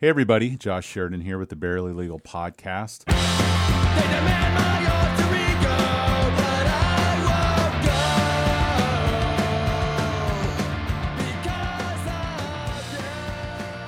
Hey, everybody. Josh Sheridan here with the Barely Legal Podcast.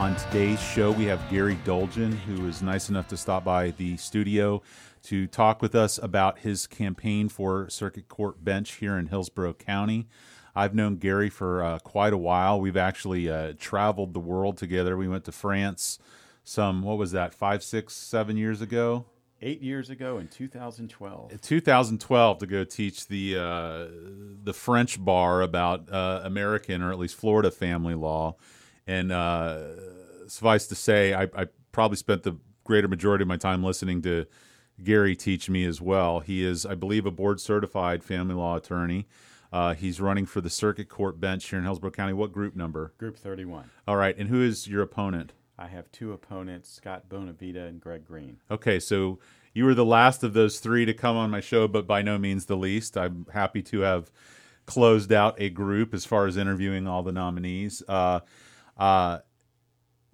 On today's show, we have Gary Dolgin, who was nice enough to stop by the studio to talk with us about his campaign for Circuit Court Bench here in Hillsborough County. I've known Gary for uh, quite a while. We've actually uh, traveled the world together. We went to France some, what was that, five, six, seven years ago? Eight years ago in 2012. 2012 to go teach the uh, the French bar about uh, American or at least Florida family law, and uh, suffice to say, I, I, probably spent the greater majority of my time listening to Gary teach me as well. He is, I believe, a board certified family law attorney. Uh, he's running for the circuit court bench here in Hillsborough County. What group number? Group 31. All right, and who is your opponent? I have two opponents, Scott Bonavita and Greg Green. Okay, so you were the last of those three to come on my show, but by no means the least. I'm happy to have closed out a group as far as interviewing all the nominees. Uh, uh,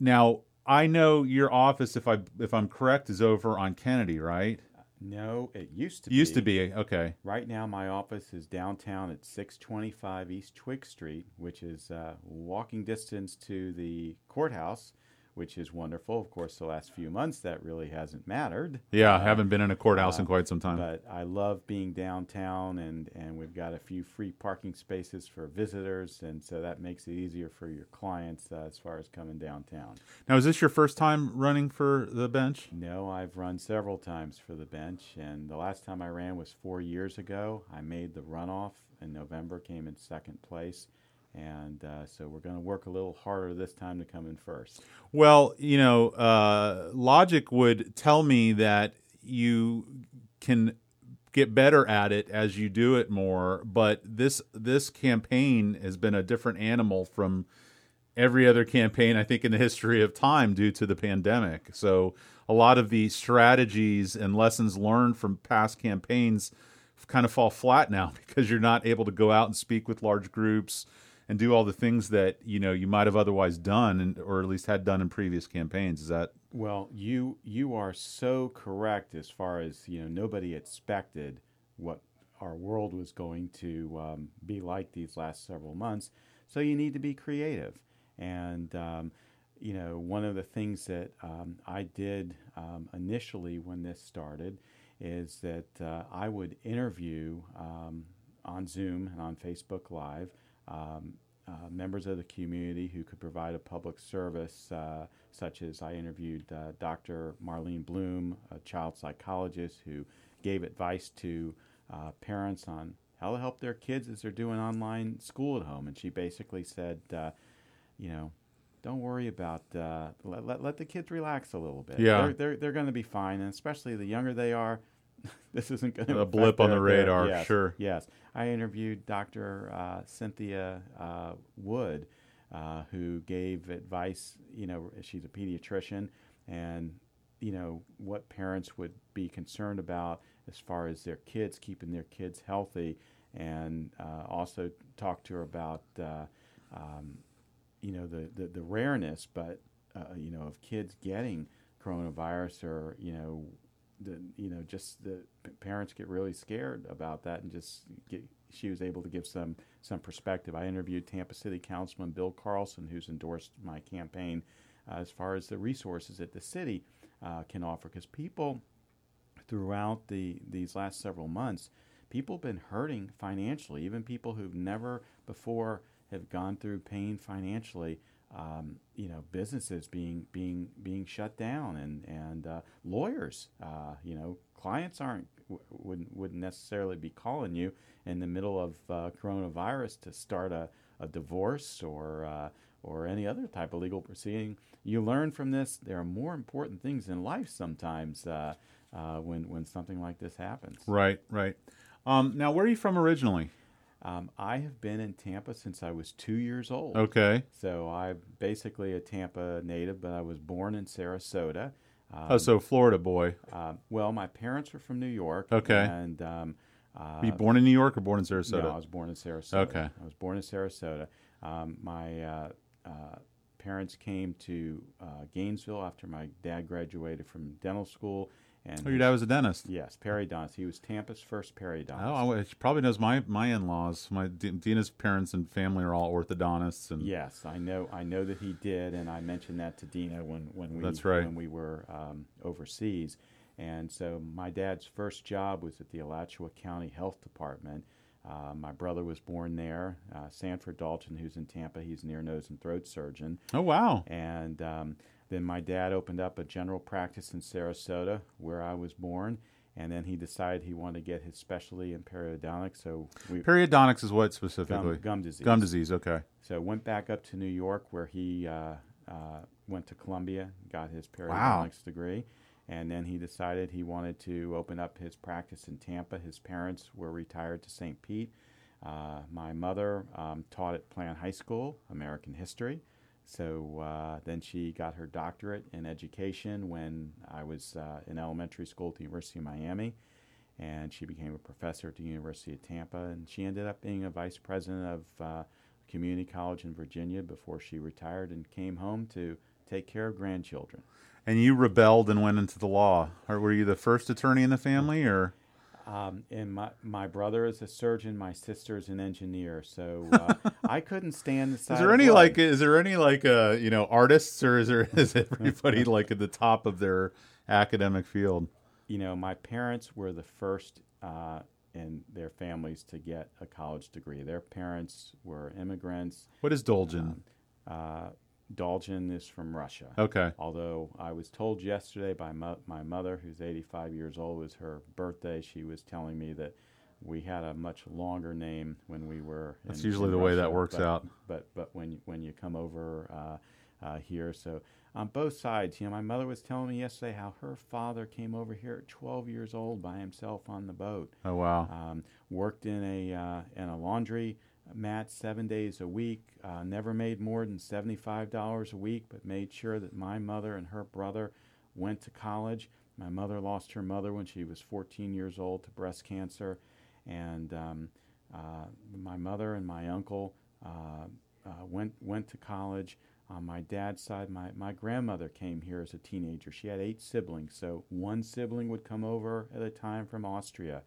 now, I know your office, if I if I'm correct, is over on Kennedy, right? No, it used to used be. to be okay. Right now, my office is downtown at 625 East Twiggs Street, which is uh, walking distance to the courthouse which is wonderful. Of course, the last few months that really hasn't mattered. Yeah, I uh, haven't been in a courthouse uh, in quite some time. But I love being downtown, and and we've got a few free parking spaces for visitors, and so that makes it easier for your clients uh, as far as coming downtown. Now, is this your first time running for the bench? No, I've run several times for the bench, and the last time I ran was four years ago. I made the runoff in November, came in second place and uh, so we're going to work a little harder this time to come in first. Well, you know, uh, logic would tell me that you can get better at it as you do it more, but this this campaign has been a different animal from every other campaign I think in the history of time due to the pandemic. So a lot of the strategies and lessons learned from past campaigns kind of fall flat now because you're not able to go out and speak with large groups and do all the things that you know you might have otherwise done and, or at least had done in previous campaigns. Is that well you you are so correct as far as you know nobody expected what our world was going to um, be like these last several months. So you need to be creative. And um, you know one of the things that um, i did um, initially when this started is that uh, i would interview um, on zoom and on facebook live um, uh, members of the community who could provide a public service, uh, such as I interviewed uh, Dr. Marlene Bloom, a child psychologist who gave advice to uh, parents on how to help their kids as they're doing online school at home. And she basically said, uh, you know, don't worry about uh, let, let, let the kids relax a little bit. Yeah, they're they're, they're going to be fine, and especially the younger they are, this isn't going to a blip on the radar. Yes, sure. Yes, I interviewed Dr. Uh, Cynthia uh, Wood, uh, who gave advice. You know, she's a pediatrician, and you know what parents would be concerned about as far as their kids keeping their kids healthy, and uh, also talked to her about uh, um, you know the, the, the rareness, but uh, you know of kids getting coronavirus or you know the you know just the parents get really scared about that and just get, she was able to give some some perspective. I interviewed Tampa City Councilman Bill Carlson, who's endorsed my campaign, uh, as far as the resources that the city uh, can offer, because people throughout the these last several months, people have been hurting financially. Even people who've never before have gone through pain financially um, you know, businesses being being being shut down, and and uh, lawyers, uh, you know, clients aren't wouldn't wouldn't necessarily be calling you in the middle of uh, coronavirus to start a, a divorce or uh, or any other type of legal proceeding. You learn from this. There are more important things in life sometimes uh, uh, when when something like this happens. Right, right. Um, now, where are you from originally? Um, I have been in Tampa since I was two years old. Okay. So I'm basically a Tampa native, but I was born in Sarasota. Um, oh, so Florida boy. Uh, well, my parents were from New York. Okay. And um, uh, Were you born in New York or born in Sarasota? No, I was born in Sarasota. Okay. I was born in Sarasota. Um, my uh, uh parents came to uh, Gainesville after my dad graduated from dental school. And Oh, your dad was a dentist. yes, periodontist. He was Tampa's first periodontist. Oh, I- she probably knows my my in laws. My D- Dina's parents and family are all orthodontists, and Yes, I know. I know that he did, and I mentioned that to Dina when when we That's right. when we were um, overseas. And so my dad's first job was at the Alachua County Health Department. Uh, my brother was born there. Uh, Sanford Dolgin, who's in Tampa, he's an ear, nose, and throat surgeon. oh wow, And um, then my dad opened up a general practice in Sarasota, where I was born. And then he decided he wanted to get his specialty in periodontics. So we periodontics is what specifically? gum disease. Gum disease. Okay. So went back up to New York where he uh, uh, went to Columbia, got his periodontics Wow. degree, and then he decided he wanted to open up his practice in Tampa. His parents were retired to St. Pete. Uh, my mother um, taught at Plant High School, American history. So uh, then she got her doctorate in education when I was uh, in elementary school at the University of Miami and she became a professor at the University of Tampa, and she ended up being a vice president of uh, community college in Virginia before she retired and came home to take care of grandchildren. And you rebelled and went into the law. Were you the first attorney in the family, or Um, and my, my brother is a surgeon, my sister is an engineer, so uh, I couldn't stand the side. is there of any like is there any like uh you know artists, or is there is everybody like at the top of their academic field? you know, my parents were the first uh, in their families to get a college degree. Their parents were immigrants. What is Dolgin? Uh, Dolgin is from Russia. okay. Although I was told yesterday by mo- my mother, who's 85 years old, it was her birthday. She was telling me that we had a much longer name when we were. That's in- usually in the way that works but- out. But but when when you come over uh, uh, here, so on both sides, you know, my mother was telling me yesterday how her father came over here at 12 years old by himself on the boat Oh wow. um, worked in a uh, in a laundry mat seven days a week. Uh, never made more than seventy five dollars a week, but made sure that my mother and her brother went to college. My mother lost her mother when she was fourteen years old to breast cancer, and um, uh, my mother and my uncle uh, uh, went went to college. On my dad's side, my, my grandmother came here as a teenager. She had eight siblings, so one sibling would come over at a time from Austria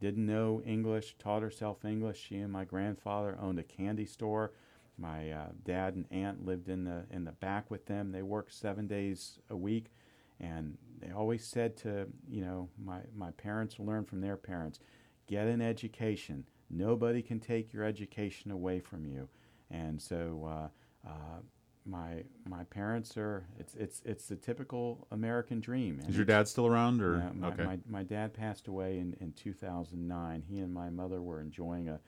didn't know English, taught herself English. She and my grandfather owned a candy store. My uh, dad and aunt lived in the in the back with them. They worked seven days a week, and they always said to you know my my parents learned from their parents, get an education. Nobody can take your education away from you, and so. Uh, uh, my my parents are it's it's it's the typical American dream. and Is your dad still around, or my, okay? my, my dad passed away in, in 2009. He and my mother were enjoying a,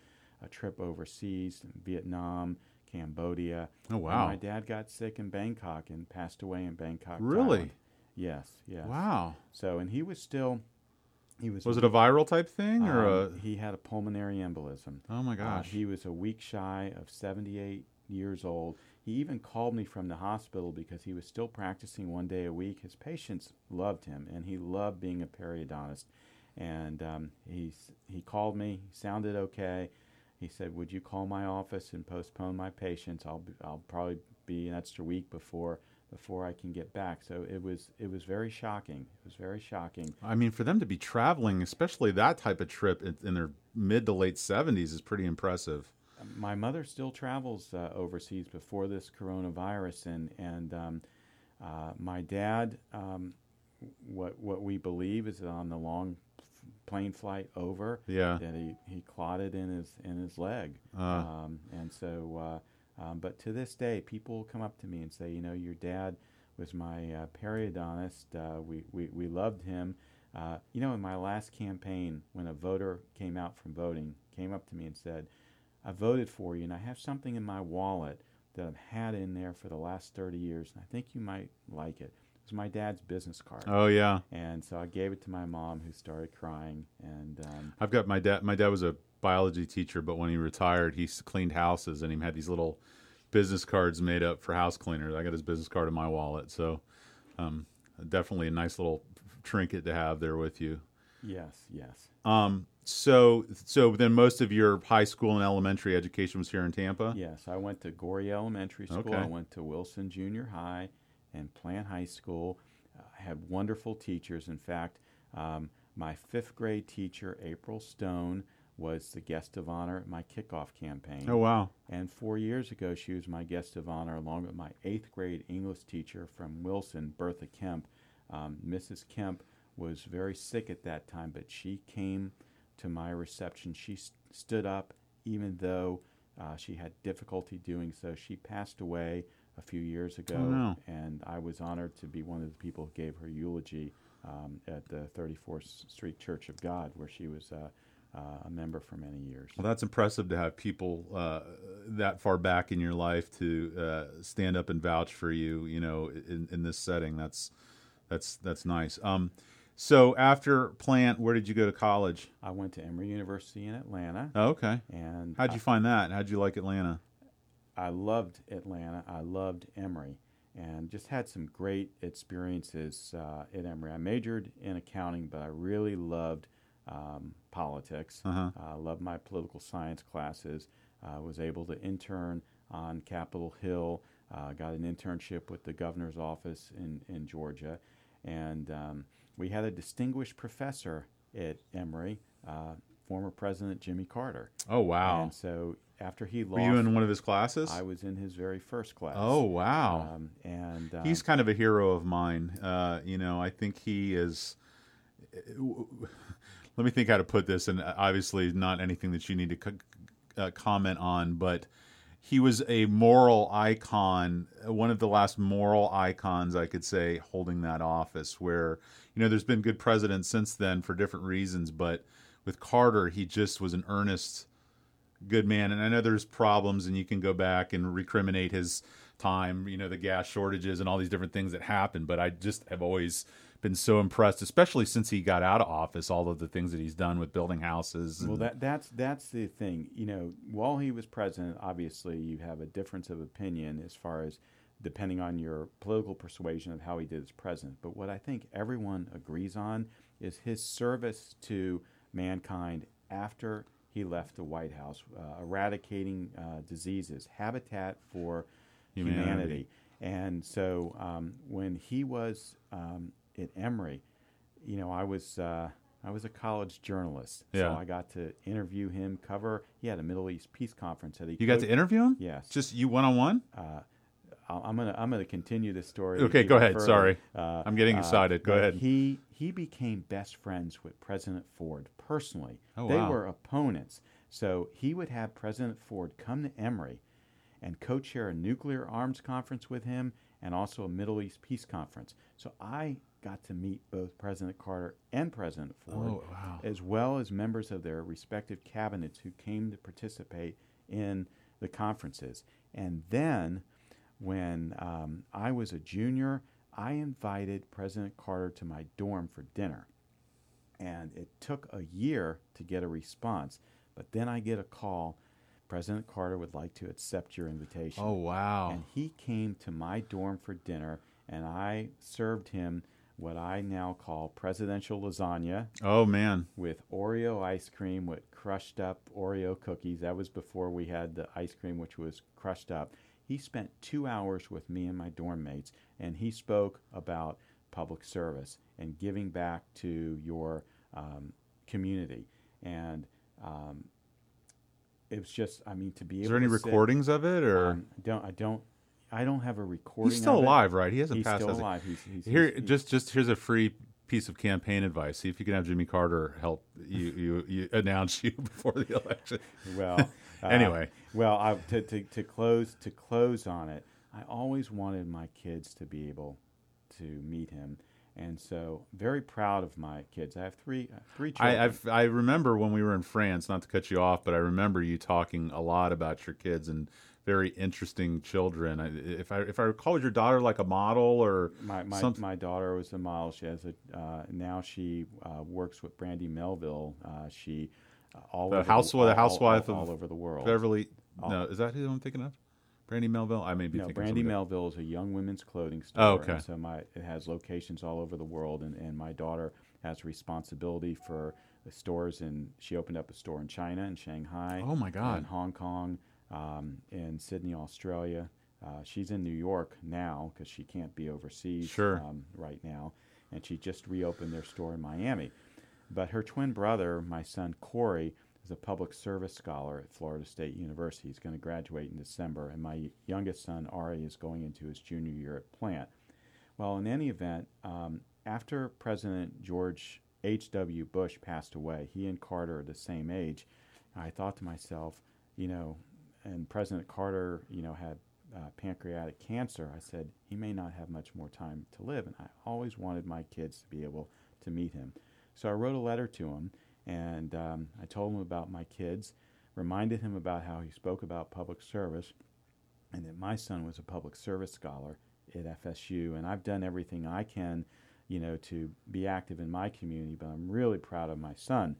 a trip overseas, Vietnam, Cambodia. oh And wow. my dad got sick in Bangkok and passed away in Bangkok. Really? Thailand. Yes, yes. Wow. So, and he was still, he was. Was it a viral type thing, or um, He had a pulmonary embolism. Oh my Uh, gosh. he was a week shy of 78 years old. He even called me from the hospital because he was still practicing one day a week. His patients loved him, and he loved being a periodontist. And um, he he called me. Sounded okay. He said, "Would you call my office and postpone my patients? I'll be, I'll probably be an extra week before before I can get back." So it was it was very shocking. It was very shocking. I mean, for them to be traveling, especially that type of trip in, in their mid to late seventies, is pretty impressive. My mother still travels uh, overseas before this coronavirus, and and um, uh, my dad, um, what what we believe is that on the long plane flight over, Yeah. that he, he clotted in his in his leg, Uh, um, and so. Uh, um, but to this day, people come up to me and say, you know, your dad was my uh, periodontist. Uh, we, we we loved him. Uh, you know, in my last campaign, when a voter came out from voting, came up to me and said, I voted for you, and I have something in my wallet that I've had in there for the last 30 years, and I think you might like it. It was my dad's business card. oh yeah. And so I gave it to my mom, who started crying. And um, I've got my dad. My dad was a biology teacher, but when he retired, he cleaned houses, and he had these little business cards made up for house cleaners. I got his business card in my wallet, so um, definitely a nice little trinket to have there with you. yes, yes. Um, So, so then most of your high school and elementary education was here in Tampa. Yes, I went to Gorrie Elementary School. Okay. I went to Wilson Junior High and Plant High School. I had wonderful teachers. In fact, um, my fifth grade teacher, April Stone, was the guest of honor at my kickoff campaign. Oh wow. And four years ago, she was my guest of honor along with my eighth grade English teacher from Wilson, Bertha Kemp. Um, Mrs. Kemp was very sick at that time, but she came to my reception. She st- stood up, even though uh, she had difficulty doing so. She passed away a few years ago, Oh, no. and I was honored to be one of the people who gave her eulogy um, at the 34th Street Church of God, where she was uh, uh, a member for many years. Well, that's impressive to have people uh, that far back in your life to uh, stand up and vouch for you. You know, in, in this setting, that's that's that's nice. Um, so after Plant, where did you go to college? I went to Emory University in Atlanta, Oh, okay. and How'd you find that? How'd you like Atlanta? I loved Atlanta. I loved Emory, and just had some great experiences uh, at Emory. I majored in accounting, but I really loved um, politics. Uh-huh. I loved my political science classes. I was able to intern on Capitol Hill. Uh, got an internship with the governor's office in, in Georgia, and um, we had a distinguished professor at Emory, uh, former President Jimmy Carter. Oh wow. And so after he lost, Were you in one of his classes? I was in his very first class. oh wow. Um, and um, He's kind of a hero of mine. Uh, you know, I think he is. Let me think how to put this, and obviously not anything that you need to co- uh, comment on, but he was a moral icon, uh, one of the last moral icons, I could say, holding that office. Where you know, there's been good presidents since then for different reasons, but with Carter, he just was an earnest good man. And I know there's problems, and you can go back and recriminate his time, you know, the gas shortages and all these different things that happened. But I just have always been so impressed, especially since he got out of office, all of the things that he's done with building houses. well, that that's that's the thing. You know, while he was president, obviously you have a difference of opinion as far as depending on your political persuasion of how he did as president. But what I think everyone agrees on is his service to mankind after he left the White House, uh, eradicating uh, diseases, habitat for Humanity. humanity. And so um, when he was um, at Emory, you know, I was uh, I was a college journalist, Yeah. so I got to interview him, cover. He had a Middle East peace conference that he. you got to interview him? Yes. Just you one on one? uh, I'm gonna I'm gonna continue this story. Okay, even go ahead. further. Sorry. Uh, I'm getting uh, excited. Go but ahead. He he became best friends with President Ford personally. Oh, they wow. were opponents. So he would have President Ford come to Emory and co-chair a nuclear arms conference with him and also a Middle East peace conference. So I got to meet both President Carter and President Ford Oh, wow. as well as members of their respective cabinets who came to participate in the conferences. And then, when um, I was a junior, I invited President Carter to my dorm for dinner. And it took a year to get a response. But then I get a call President Carter would like to accept your invitation. Oh, wow. And he came to my dorm for dinner, and I served him what I now call presidential lasagna Oh, man. with Oreo ice cream with crushed up Oreo cookies. That was before we had the ice cream, which was crushed up. He spent two hours with me and my dorm mates, and he spoke about public service and giving back to your um, community. And um, it was just, I mean, to be Is able there any to sit- recordings of it, or um, I don't, I don't, I don't have a recording. he's still of it. alive, right? He hasn't He's passed. still has alive. He's, he's, Here, he's- just just here's a free piece of campaign advice. See if you can have Jimmy Carter help you you, you announce you before the election. Well, uh, Anyway. well, I, to, to, to close to close on it, I always wanted my kids to be able to meet him, and so very proud of my kids. I have three uh, three children. I I've, I remember when we were in France. Not to cut you off, but I remember you talking a lot about your kids and very interesting children. I, if I if I recall, was your daughter like a model or my my, my daughter was a model. She has a uh, now she uh, works with Brandy Melville. Uh, she uh, all The over housewi- the all- all- housewife all, of all over the world. Beverly? No, is that who I'm thinking of? Brandy Melville. I may be no, thinking Brandy Melville is a young women's clothing store. Oh, okay. so my it has locations all over the world, and, and my daughter has responsibility for the stores. And she opened up a store in China, in Shanghai, Oh my God. in Hong Kong, um, in Sydney, Australia. Uh, she's in New York now because she can't be overseas Sure. um, right now, and she just reopened their store in Miami. But her twin brother, my son Corey, is a public service scholar at Florida State University. He's going to graduate in December, and my youngest son Ari is going into his junior year at Plant. Well, in any event, um, after President George H.W. Bush passed away, he and Carter are the same age. I thought to myself, you know, and President Carter, you know, had uh, pancreatic cancer. I said he may not have much more time to live, and I always wanted my kids to be able to meet him. So I wrote a letter to him, and um, I told him about my kids, reminded him about how he spoke about public service, and that my son was a public service scholar at FSU, and I've done everything I can, you know, to be active in my community. But I'm really proud of my son.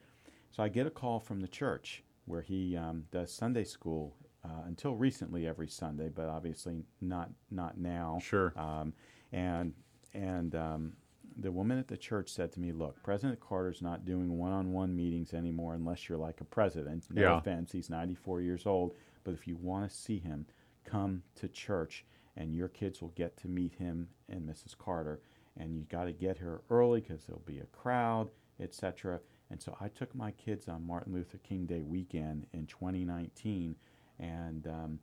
So I get a call from the church where he um, does Sunday school uh, until recently every Sunday, but obviously not not now. Sure. Um, and and um, the woman at the church said to me, "Look, President Carter's not doing one-on-one meetings anymore unless you're like a president. No Yeah. offense, he's 94 years old, but if you want to see him, come to church, and your kids will get to meet him and Mrs. Carter. And you got to get here early because there'll be a crowd, etc." And so I took my kids on Martin Luther King Day weekend in 2019, and um,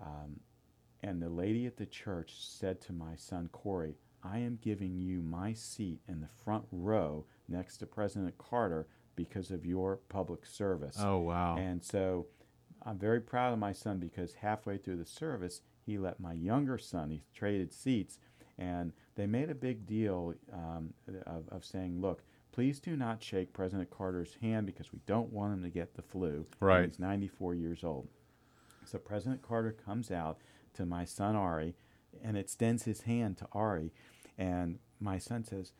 um, and the lady at the church said to my son Corey, I am giving you my seat in the front row next to President Carter because of your public service. Oh wow. And so I'm very proud of my son because halfway through the service, he let my younger son, he traded seats, and they made a big deal um, of, of saying, look, please do not shake President Carter's hand because we don't want him to get the flu. Right. He's 94 years old. So President Carter comes out to my son Ari and extends his hand to Ari. And my son says,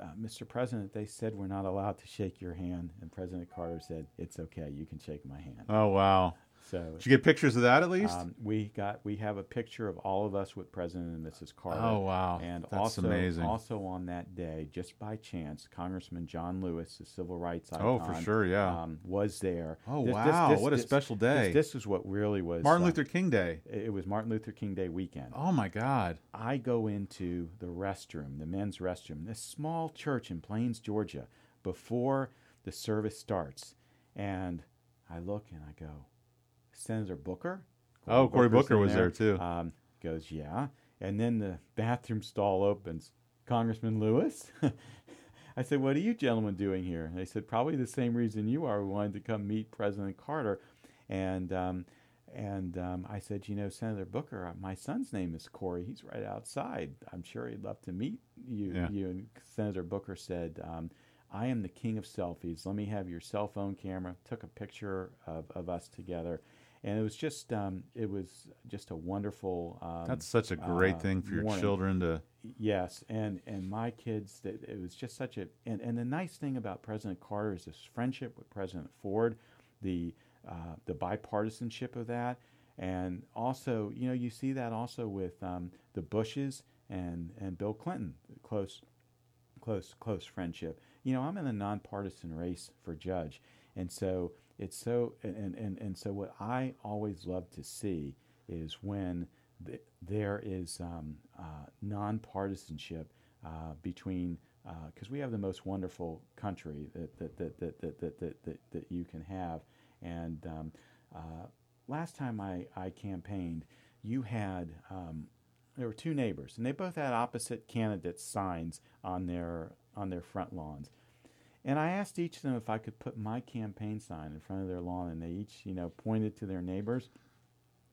uh, Mr. President, they said we're not allowed to shake your hand. And President Carter said, It's okay, you can shake my hand. oh wow. So Did you get pictures of that at least? um, we got we have a picture of all of us with President and Mrs. Carter. oh wow. And That's also, amazing. also on that day, just by chance, Congressman John Lewis, the civil rights icon, Oh, for sure, yeah. um, was there. Oh, wow, what a special day. This, this is what really was Martin uh, Luther King Day. It was Martin Luther King Day weekend. Oh my God. I go into the restroom, the men's restroom, this small church in Plains, Georgia, before the service starts, and I look and I go, Senator Booker. Oh, Cory Booker was there, too. Um, goes, yeah, and then the bathroom stall opens. Congressman Lewis. I said, "What are you gentlemen doing here?" And they said, "Probably the same reason you are. We wanted to come meet President Carter." And um, and um, I said, "You know, Senator Booker, uh, my son's name is Corey. He's right outside. I'm sure he'd love to meet you." Yeah. You and Senator Booker said, um, "I am the king of selfies. Let me have your cell phone camera." Took a picture of, of us together. And it was just, um, it was just a wonderful. Um, That's such a great uh, thing for your morning. children to. Yes, and and my kids, that it was just such a and, and the nice thing about President Carter is this friendship with President Ford, the uh, the bipartisanship of that, and also you know you see that also with um, the Bushes and and Bill Clinton, close close close friendship. You know, I'm in a nonpartisan race for judge, and so it's so and and and so what I always love to see is when th- there is um, uh, nonpartisanship uh, between because we have the most wonderful country that that that that that that, that, that, that you can have, and um, uh, last time I, I campaigned, you had um, there were two neighbors, and they both had opposite candidates' signs on their on their front lawns. And I asked each of them if I could put my campaign sign in front of their lawn, and they each, you know, pointed to their neighbors.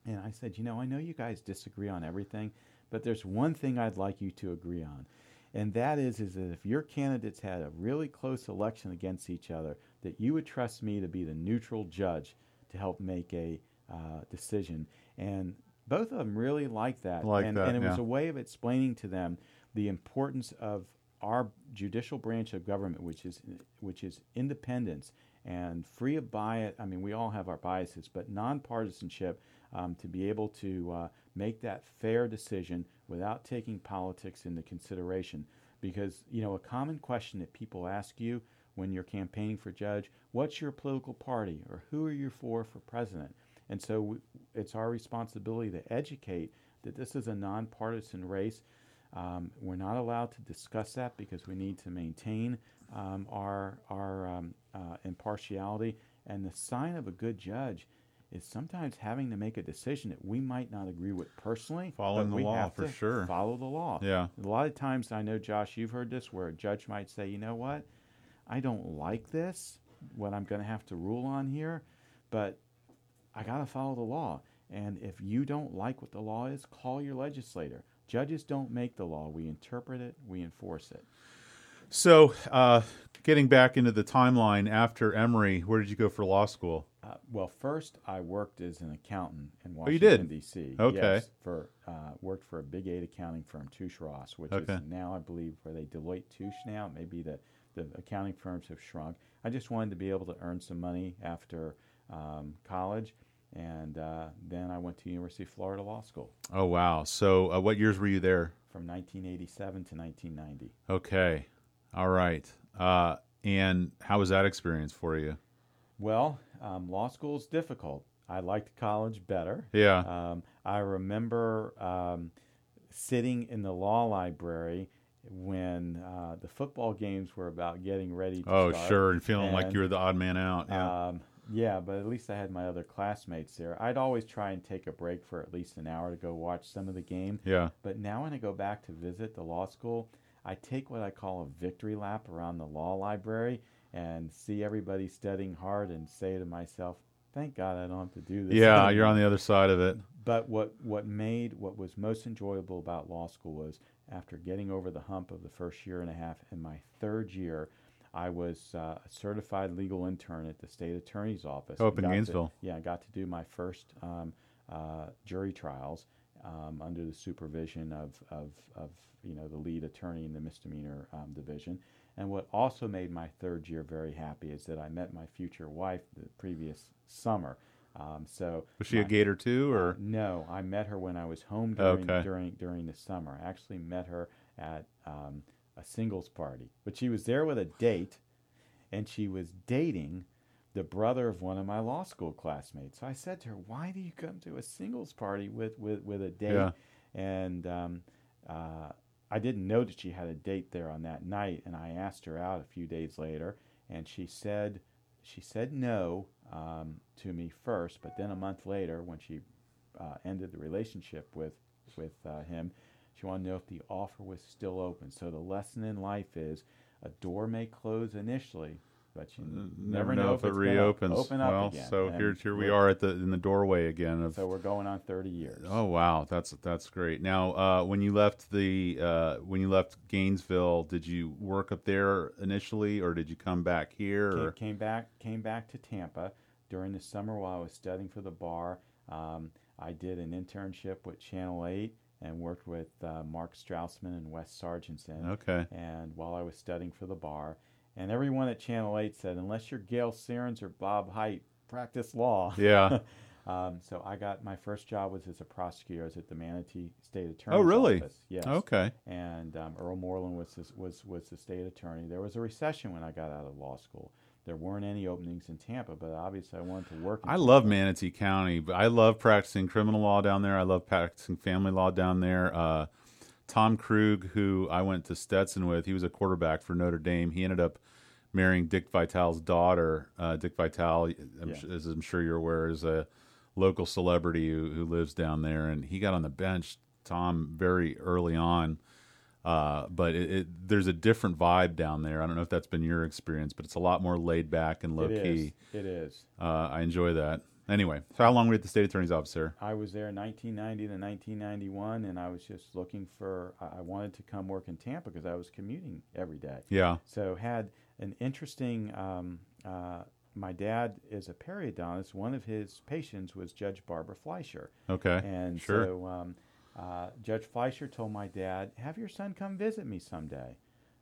And I said, you know, I know you guys disagree on everything, but there's one thing I'd like you to agree on, and that is, is that if your candidates had a really close election against each other, that you would trust me to be the neutral judge to help make a uh, decision. And both of them really liked that, Like and, that, and it was a way of explaining to them the importance of our judicial branch of government, which is which is independence and free of bias. I mean, we all have our biases, but nonpartisanship um, to be able to uh, make that fair decision without taking politics into consideration. Because, you know, a common question that people ask you when you're campaigning for judge, what's your political party or who are you for for president? And so w- it's our responsibility to educate that this is a nonpartisan race. Um, we're not allowed to discuss that because we need to maintain um, our, our um, uh, impartiality. And the sign of a good judge is sometimes having to make a decision that we might not agree with personally. Following the law, for sure. Follow the law. Yeah. A lot of times, I know, Josh, you've heard this, where a judge might say, you know what, I don't like this, what I'm going to have to rule on here, but I got to follow the law. And if you don't like what the law is, call your legislator. Judges don't make the law. We interpret it, we enforce it. So, uh, getting back into the timeline after Emory, where did you go for law school? Uh, well, first I worked as an accountant in Oh. Washington D.C. Okay. Yes, for uh, worked for a big eight accounting firm, Touche Ross, which Okay. is now I believe where they Deloitte Touche now. Maybe the the accounting firms have shrunk. I just wanted to be able to earn some money after um, college, and uh, then I went to University of Florida Law School Oh, wow. So, uh, what years were you there? from 1987 to 1990. Okay. All right. Uh, and how was that experience for you? Well, um, law school is difficult. I liked college better. Yeah. Um, I remember um, sitting in the law library when uh, the football games were about getting ready to oh, start. sure. And feeling like you were the odd man out. Yeah. Um, yeah, but at least I had my other classmates there. I'd always try and take a break for at least an hour to go watch some of the game. yeah. But now when I go back to visit the law school, I take what I call a victory lap around the law library and see everybody studying hard and say to myself, "Thank God I don't have to do this." Yeah. anymore." You're on the other side of it. But what what made what was most enjoyable about law school was after getting over the hump of the first year and a half, in my third year, I was uh, a certified legal intern at the state attorney's office. Oh, up in Got to- Gainesville. yeah, I got to do my first um, uh, jury trials um, under the supervision of, of, of you know the lead attorney in the misdemeanor um, division. And what also made my third year very happy is that I met my future wife the previous summer. Um, so Was she a Gator too, uh, or? no, I met her when I was home during Okay. during during the summer. I actually met her at um, a singles party, but she was there with a date, and she was dating the brother of one of my law school classmates. So I said to her, "Why do you come to a singles party with with with a date?" Yeah. And um, uh, I didn't know that she had a date there on that night, and I asked her out a few days later, and she said she said no um, to me first, but then a month later, when she uh, ended the relationship with with uh, him, she wanted to know if the offer was still open. So the lesson in life is a door may close initially, but you Never, know, if, it it's reopens. Open up well, again. so And here, here we we're- at the in the doorway again of So we're going on 30 years. Oh wow, that's that's great. Now, uh, when you left the uh, when you left Gainesville, did you work up there initially, or did you come back here? came, Or? came back came back to Tampa during the summer while I was studying for the bar. Um, I did an internship with Channel 8 and worked with uh, Mark Straussman and Wes Sargentson. Okay. And while I was studying for the bar, and everyone at Channel 8 said, unless you're Gayle Sierens or Bob Hite, practice law. Yeah. um, so I got my first job was as a prosecutor. I was at the Manatee State Attorney's Oh, really? Office. Yes Okay. and um, Earl Moreland was the, was was the state attorney. There was a recession when I got out of law school. There weren't any openings in Tampa, but obviously I wanted to work. In I Tampa. love Manatee County, but I love practicing criminal law down there. I love practicing family law down there. Uh, Tom Krug, who I went to Stetson with, he was a quarterback for Notre Dame. He ended up marrying Dick Vitale's daughter. Uh, Dick Vitale, I'm, Yeah. as I'm sure you're aware, is a local celebrity who, who lives down there, and he got on the bench. Tom very early on. Uh, but it, it, there's a different vibe down there. I don't know if that's been your experience, but it's a lot more laid back and low It is. key. It is. Uh, I enjoy that. Anyway, so how long were you at the state attorney's office, sir? I was there in 1990 to 1991, and I was just looking for. I I wanted to come work in Tampa because I was commuting every day. Yeah. So had an interesting. Um, uh, my dad is a periodontist. One of his patients was Judge Barbara Fleischer. Okay. And Sure. so um, uh, Judge Fleischer told my dad, "Have your son come visit me someday."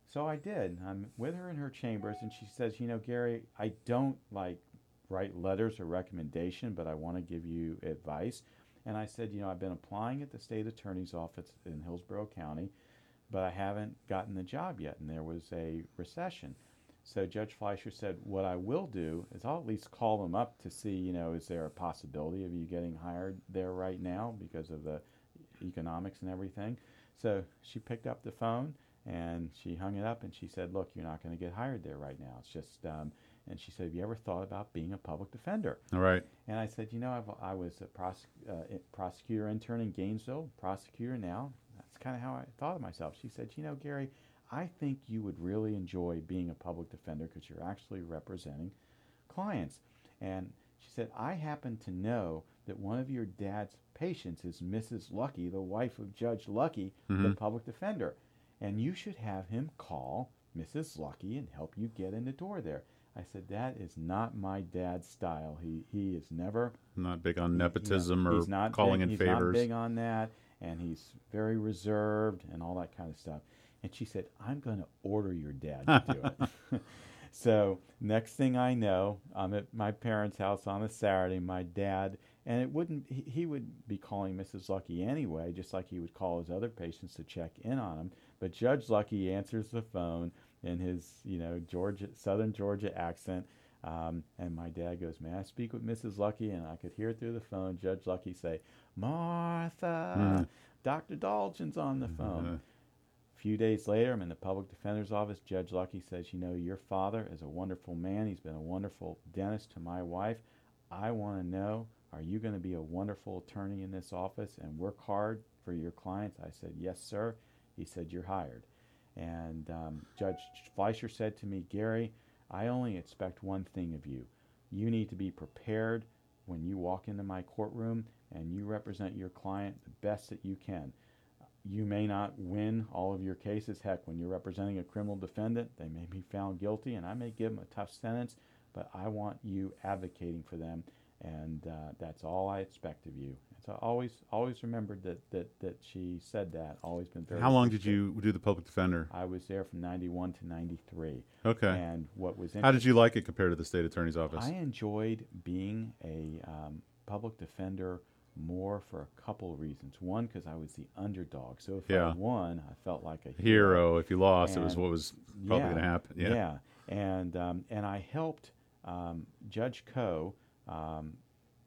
So I did. I'm with her in her chambers, and she says, "You know, Gary, I don't like write letters or recommendation, but I want to give you advice." And I said, you know, I've been applying at the state attorney's office in Hillsborough County, but I haven't gotten the job yet, and there was a recession. So Judge Fleischer said, what I will do is I'll at least call them up to see, you know, is there a possibility of you getting hired there right now because of the economics and everything. So she picked up the phone and she hung it up and she said, look, you're not going to get hired there right now. It's just, um, and she said, have you ever thought about being a public defender? All right. And I said, you know, I've, I was a prosec- uh, prosecutor intern in Gainesville, prosecutor now. That's kind of how I thought of myself. She said, you know, Gary, I think you would really enjoy being a public defender because you're actually representing clients. And she said, I happen to know that one of your dad's patients is Mrs. Lucky, the wife of Judge Lucky, Mhm. the public defender. And you should have him call Mrs. Lucky and help you get in the door there. I said, That is not my dad's style. He, he is never not big on he- nepotism yeah, or not calling big, in he's favors. not big on that, and he's very reserved and all that kind of stuff. And she said, "I'm going to order your dad to do it." so next thing I know, I'm at my parents' house on a Saturday. My dad, and it wouldn't he, he would be calling Mrs. Lucky anyway, just like he would call his other patients to check in on him. But Judge Lucky answers the phone in his you know Georgia Southern Georgia accent. Um, and my dad goes, May I speak with Mrs. Lucky? And I could hear through the phone Judge Lucky say, Martha, Mm. Dr. Dolgin's on the phone. Uh, A few days later, I'm in the public defender's office. Judge Lucky says, You know, your father is a wonderful man. He's been a wonderful dentist to my wife. I want to know, are you going to be a wonderful attorney in this office and work hard for your clients? I said, Yes, sir. He said, You're hired. And um, Judge Fleischer said to me, Gary, I only expect one thing of you. You need to be prepared when you walk into my courtroom and you represent your client the best that you can. You may not win all of your cases. Heck, when you're representing a criminal defendant, they may be found guilty and I may give them a tough sentence, but I want you advocating for them, and uh, that's all I expect of you. So I always, always remembered that, that, that she said that. Always been very. How long did you do the public defender? I was there from 91 to 93. Okay. And what was How did you like it compared to the state attorney's office? I enjoyed being a um, public defender more for a couple of reasons. One, because I was the underdog. So if Yeah. I won, I felt like a Hero. If you lost, it was what was probably yeah, going to happen. Yeah. And um, and I helped um, Judge Coe um,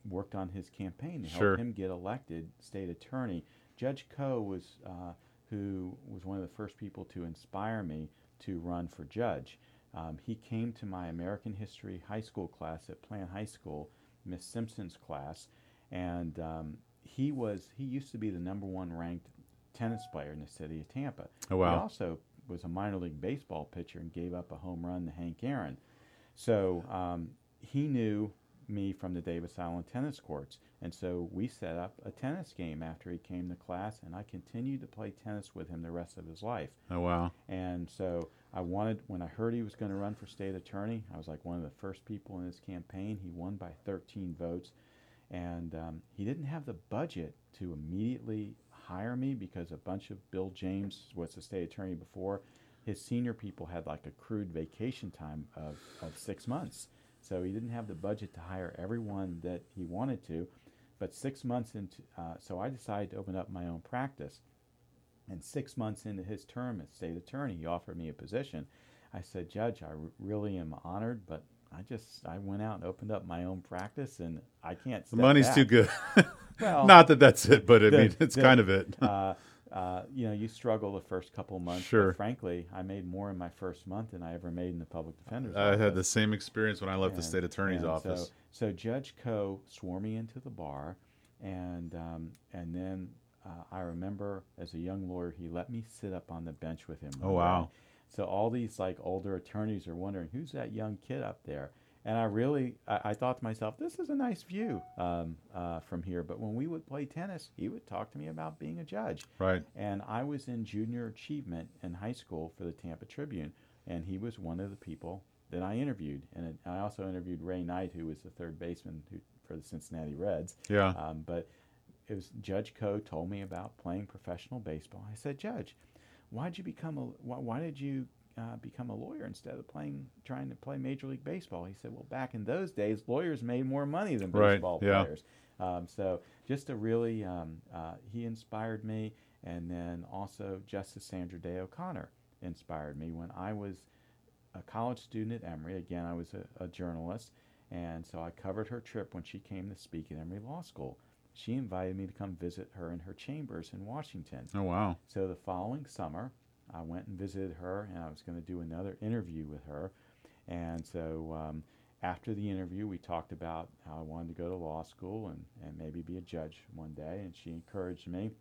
worked on his campaign to help Sure. him get elected state attorney. Judge Coe was uh, who was one of the first people to inspire me to run for judge. Um, he came to my American History high school class at Plant High School, Miss Simpson's class, and um, he was he used to be the number one ranked tennis player in the city of Tampa. Oh, He wow. also was a minor league baseball pitcher and gave up a home run to Hank Aaron. So um, he knew me from the Davis Island tennis courts. And so we set up a tennis game after he came to class, and I continued to play tennis with him the rest of his life. Oh wow. And so I wanted, when I heard he was going to run for state attorney, I was like one of the first people in his campaign. He won by 13 votes. And um, he didn't have the budget to immediately hire me because a bunch of Bill James was the state attorney before. His senior people had like accrued vacation time of, of six months. So he didn't have the budget to hire everyone that he wanted to. But six months into, uh, so I decided to open up my own practice. And six months into his term as state attorney, he offered me a position. I said, Judge, I r- really am honored, but I just I went out and opened up my own practice, and I can't. The money's back. too good. Well, Not that that's it, but I the- mean, it's the- kind of it. uh, uh, you know, you struggle the first couple months. Sure. But frankly, I made more in my first month than I ever made in the public defender's office. I had the same experience when I left the state attorney's office. So, so Judge Coe swore me into the bar, and um, and then uh, I remember as a young lawyer, he let me sit up on the bench with him. Oh, wow. day. So all these like older attorneys are wondering who's that young kid up there. And I really, I, I thought to myself, this is a nice view um, uh, from here. But when we would play tennis, he would talk to me about being a judge. Right. And I was in junior achievement in high school for the Tampa Tribune, and he was one of the people that I interviewed. And it, I also interviewed Ray Knight, who was the third baseman who, for the Cincinnati Reds. Yeah. Um, but it was Judge Coe told me about playing professional baseball. I said, Judge, why did you become a? Why, why did you uh, become a lawyer instead of playing trying to play Major League Baseball? He said, well, back in those days, lawyers made more money than Right, baseball yeah. players. Um, so just a really, um, uh, he inspired me, and then also Justice Sandra Day O'Connor inspired me when I was a college student at Emory. Again, I was a, a journalist, and so I covered her trip when she came to speak at Emory Law School. She invited me to come visit her in her chambers in Washington. Oh wow. So the following summer, I went and visited her, and I was going to do another interview with her. And so um, after the interview, we talked about how I wanted to go to law school and, and maybe be a judge one day. And she encouraged me.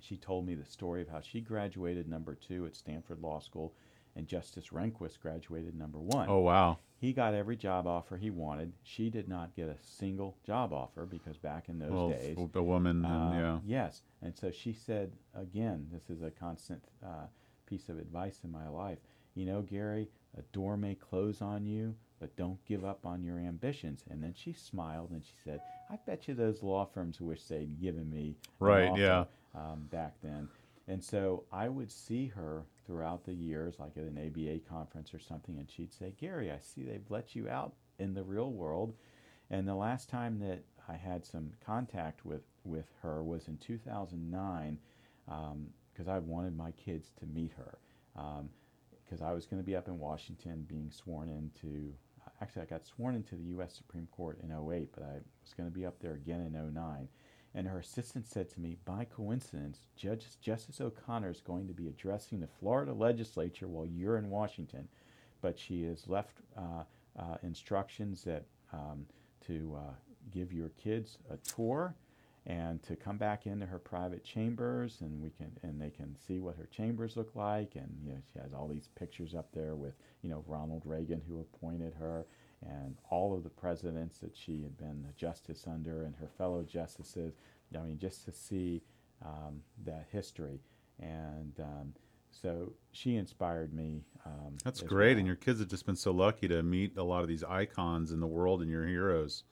She told me the story of how she graduated number two at Stanford Law School, and Justice Rehnquist graduated number one. Oh wow. He got every job offer he wanted. She did not get a single job offer because back in those Well, days, The woman and uh, yeah. Yes. And so she said, again, this is a constant uh, piece of advice in my life. You know, Gary, a door may close on you, but don't give up on your ambitions. And then she smiled and she said, I bet you those law firms wish they'd given me Right, yeah. um, back then. And so I would see her throughout the years, like at an ABA conference or something, and she'd say, Gary, I see they've let you out in the real world. And the last time that I had some contact with, with her was in 2009 because I wanted my kids to meet her. Because I was going to be up in Washington being sworn into, actually, I got sworn into the U.S. Supreme Court in 08, but I was going to be up there again in 09. And her assistant said to me, by coincidence, Judge Justice O'Connor is going to be addressing the Florida legislature while you're in Washington. But she has left uh, uh, instructions that um, to uh, give your kids a tour and to come back into her private chambers and we can and they can see what her chambers look like and you know she has all these pictures up there with you know Ronald Reagan who appointed her and all of the presidents that she had been a justice under and her fellow justices I mean just to see um, that history and um, so she inspired me um, That's great, well. and your kids have just been so lucky to meet a lot of these icons in the world and your heroes.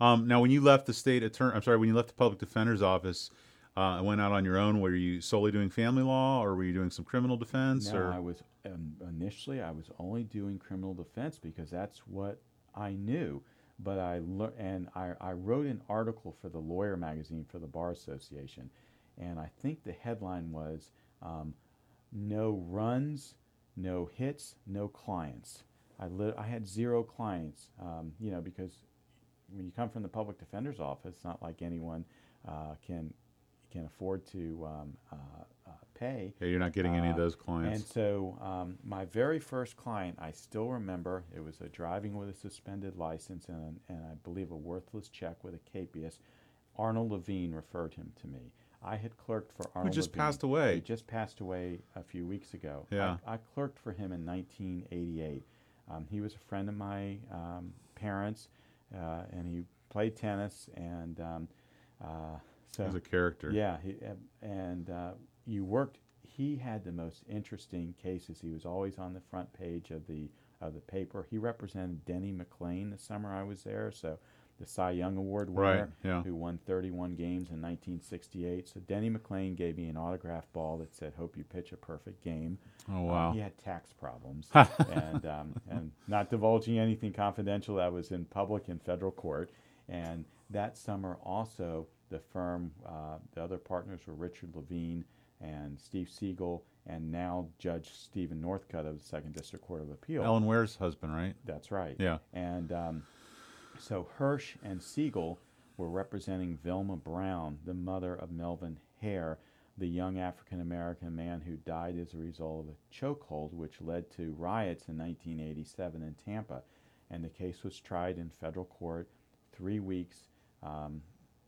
Um, now, when you left the state attorney, I'm sorry, when you left the public defender's office uh, and went out on your own, were you solely doing family law, or were you doing some criminal defense? No, or I was um, initially I was only doing criminal defense because that's what I knew. But I lear- and I, I wrote an article for the Lawyer magazine for the Bar Association, and I think the headline was um, "No runs, no hits, no clients." I li- I had zero clients, um, you know, because when you come from the public defender's office, it's not like anyone uh, can can afford to um, uh, uh, pay. yeah, you're not getting any of Uh, those clients. And so, um, my very first client, I still remember, it was a driving with a suspended license and, and I believe a worthless check with a capias. Arnold Levine referred him to me. I had clerked for Arnold. just Levine. passed away. He just passed away a few weeks ago. Yeah. I, I clerked for him in 1988. Um, he was a friend of my um, parents, uh, and he played tennis. And um, uh, so As a character. yeah, he, uh, and uh, you worked. He had the most interesting cases. He was always on the front page of the of the paper. He represented Denny McLain the summer I was there. So, the Cy Young Award Right, winner, yeah. who won 31 games in 1968. So Denny McLain gave me an autograph ball that said, "Hope you pitch a perfect game." Oh Um, wow. he had tax problems, and um, and not divulging anything confidential that was in public in federal court. And that summer, also, the firm, uh, the other partners were Richard Levine and Steve Siegel, and now Judge Stephen Northcutt of the Second District Court of Appeal. Ellen Ware's husband, right? That's right. Yeah. And um, so Hirsch and Siegel were representing Vilma Brown, the mother of Melvin Hair, the young African American man who died as a result of a chokehold, which led to riots in 1987 in Tampa. And the case was tried in federal court, three weeks, um,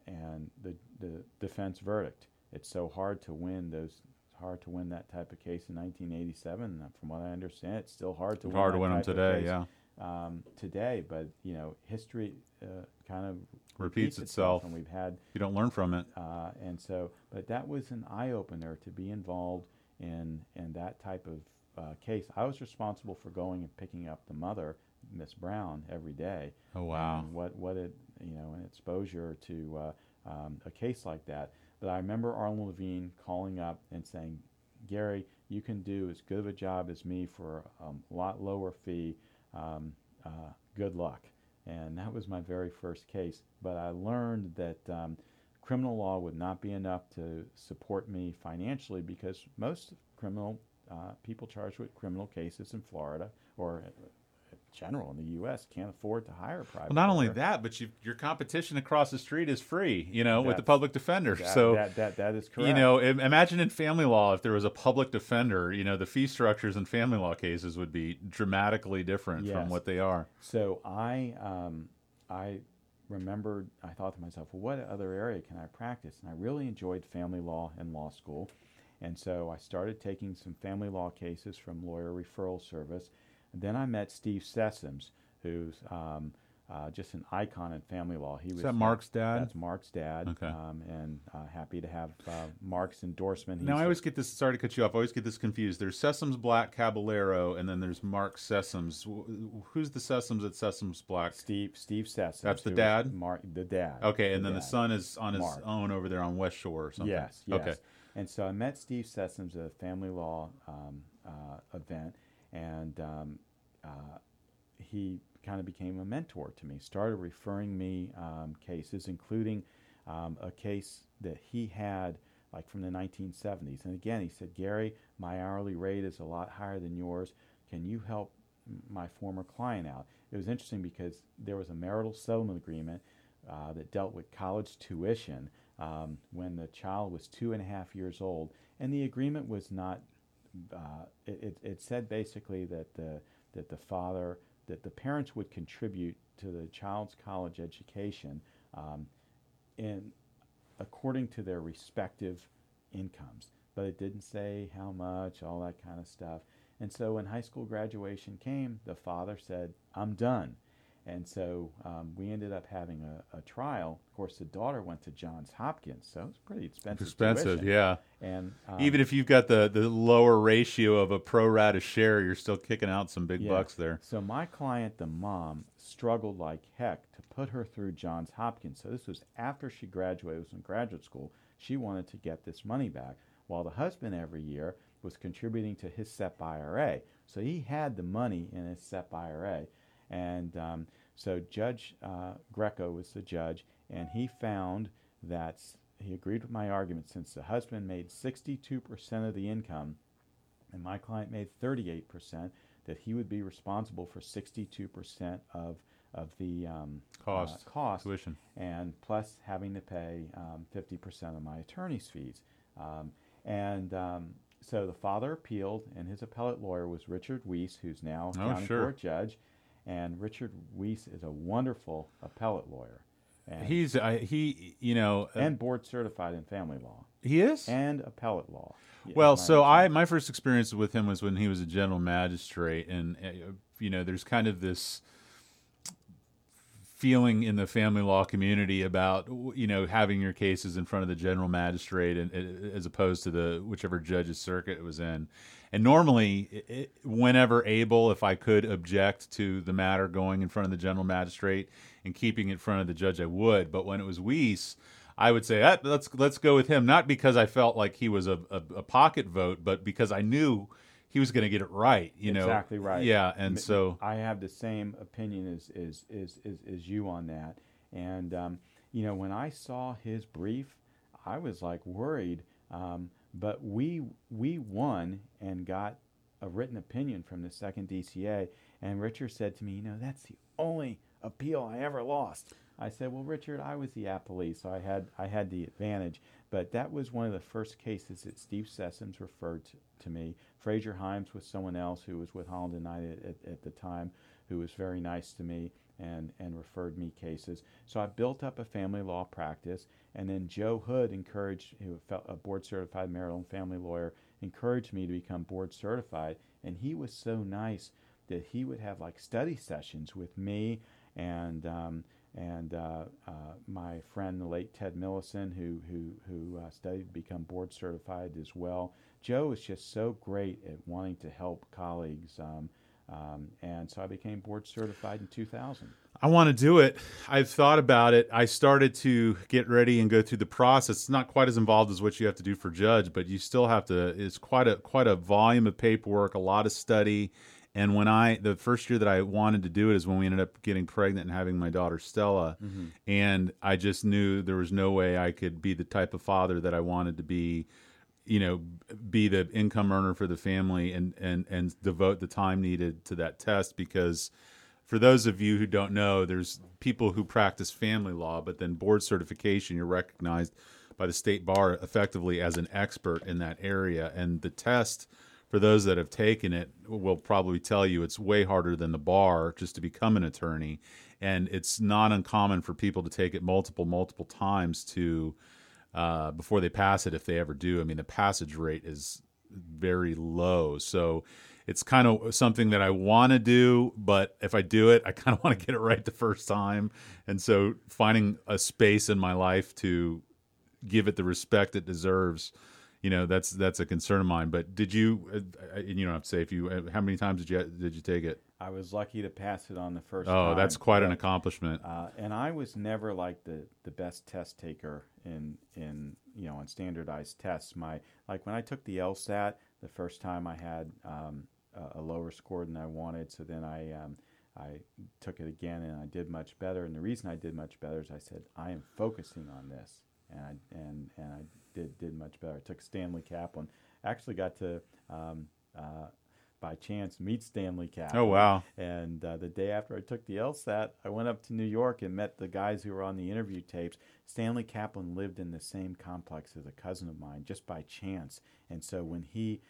and the the defense verdict. It's so hard to win those. Hard to win that type of case in 1987. From what I understand, it's still hard to It's win hard to win them today. Yeah. Um, today, but you know, history uh, kind of Repeats itself. and we've had, You don't learn from it. uh, and so, but that was an eye opener to be involved in in that type of uh, case. I was responsible for going and picking up the mother, Miss Brown, every day. Oh wow. And what what it you know an exposure to uh, um, a case like that. But I remember Arnold Levine calling up and saying, Gary, you can do as good of a job as me for a lot lower fee. Um, uh, good luck. And that was my very first case. But I learned that um, criminal law would not be enough to support me financially because most criminal uh, people charged with criminal cases in Florida or general in the U.S. can't afford to hire private. Well, not lawyer. only that, but you, your competition across the street is free. You know, with the public defender. That, so that, that, that is correct. you know, imagine in family law if there was a public defender. You know, the fee structures in family law cases would be dramatically different from what they are. So I, um, I remembered, I thought to myself, well, what other area can I practice? And I really enjoyed family law in law school. And so I started taking some family law cases from Lawyer Referral Service. And then I met Steve Sessums, who's um, uh, just an icon in family law. He Is that Mark's dad? That's Mark's dad. Okay. Um, and uh, happy to have uh, Mark's endorsement. Now I always get this. Sorry to cut you off. I always get this confused. There's Sessums Black Caballero, and then there's Mark Sessums. Who's the Sessums at Sessums Black? Steve Steve Sessums. That's the dad? Mark, the dad. Okay, and then the son is on his Mark. own over there on West Shore or something. Yes, yes. Okay. And so I met Steve Sessums at a family law um, uh, event, and um, uh, he kind of became a mentor to me. Started referring me um, cases, including um, a case that he had like from the 1970s. And again, he said, Gary, my hourly rate is a lot higher than yours. Can you help my former client out? It was interesting because there was a marital settlement agreement uh, that dealt with college tuition um, when the child was two and a half years old, and the agreement was not. Uh, it, it, said basically that the that the father that the parents would contribute to the child's college education um, in according to their respective incomes, but it didn't say how much, all that kind of stuff. And so when high school graduation came, the father said, "I'm done." And so um, we ended up having a, a trial. Of course, the daughter went to Johns Hopkins, so it was pretty expensive. Expensive, tuition. yeah. And um, Even if you've got the, the lower ratio of a pro rata share, you're still kicking out some big Yeah. bucks there. So my client, the mom, struggled like heck to put her through Johns Hopkins. So this was after she graduated, was in graduate school. She wanted to get this money back, while the husband every year was contributing to his SEP IRA. So he had the money in his SEP IRA, and um, so Judge uh, Greco was the judge, and he found that he agreed with my argument since the husband made 62% of the income and my client made 38%, that he would be responsible for 62% of, of the um, Cost, uh, cost tuition. and plus having to pay um, 50% of my attorney's fees. Um, and um, so the father appealed, and his appellate lawyer was Richard Weiss, who's now a Oh, county sure. court judge. And Richard Weiss is a wonderful appellate lawyer. And, He's I, he, you know, uh, and board certified in family law he is. and appellate law. Well, so I my first experience with him was when he was a general magistrate, and uh, you know, there's kind of this feeling in the family law community about you know having your cases in front of the general magistrate and uh, as opposed to the whichever judge's circuit it was in and normally it, whenever able if i could object to the matter going in front of the general magistrate and keeping it in front of the judge i would but when it was weiss I would say ah, let's let's go with him, not because I felt like he was a, a, a pocket vote, but because I knew he was going to get it right. You know, exactly right. Yeah, and so I have the same opinion as as as, as, as you on that. And um, you know, when I saw his brief, I was like worried. Um, but we we won and got a written opinion from the second DCA. And Richard said to me, you know, that's the only appeal I ever lost. I said, well, Richard, I was the appellee, so I had I had the advantage. But that was one of the first cases that Steve Sessums referred to, to me. Fraser Himes was someone else who was with Holland and Knight at, at, the time, who was very nice to me and, and referred me cases. So I built up a family law practice, and then Joe Hood encouraged, who a board certified marital and family lawyer, encouraged me to become board certified. And he was so nice that he would have like study sessions with me and um, and uh, uh, my friend the late Ted Millison, who who who uh, studied to become board certified as well. Joe is just so great at wanting to help colleagues. Um, Um, and so I became board certified in 2000. I want to do it. I've thought about it. I started to get ready and go through the process. It's not quite as involved as what you have to do for judge, but you still have to. It's quite a quite a volume of paperwork, a lot of study. And when I the first year that I wanted to do it is when we ended up getting pregnant and having my daughter Stella, mm-hmm. and I just knew there was no way I could be the type of father that I wanted to be you know be the income earner for the family and and and devote the time needed to that test. Because for those of you who don't know there's people who practice family law but then board certification you're recognized by the state bar effectively as an expert in that area. And the test for those that have taken it will probably tell you it's way harder than the bar just to become an attorney and it's not uncommon for people to take it multiple multiple times to uh, before they pass it if they ever do. I mean, the passage rate is very low. So it's kind of something that I want to do, but if I do it, I kind of want to get it right the first time. And so finding a space in my life to give it the respect it deserves you know that's that's a concern of mine. But did you? Uh, you don't have to say if you. Uh, how many times did you did you take it? I was lucky to pass it on the first. Oh, time, that's quite but, an accomplishment. Uh, and I was never like the the best test taker in in you know on standardized tests. My like when I took the LSAT the first time, I had um, a, a, lower score than I wanted. So then I. Um, I took it again and I did much better. And the reason I did much better is I said I am focusing on this, and I, and and I did did much better. I took Stanley Kaplan. Actually, got to um, uh, by chance meet Stanley Kaplan. Oh wow! And uh, the day after I took the LSAT, I went up to New York and met the guys who were on the interview tapes. Stanley Kaplan lived in the same complex as a cousin of mine, just by chance. And so when he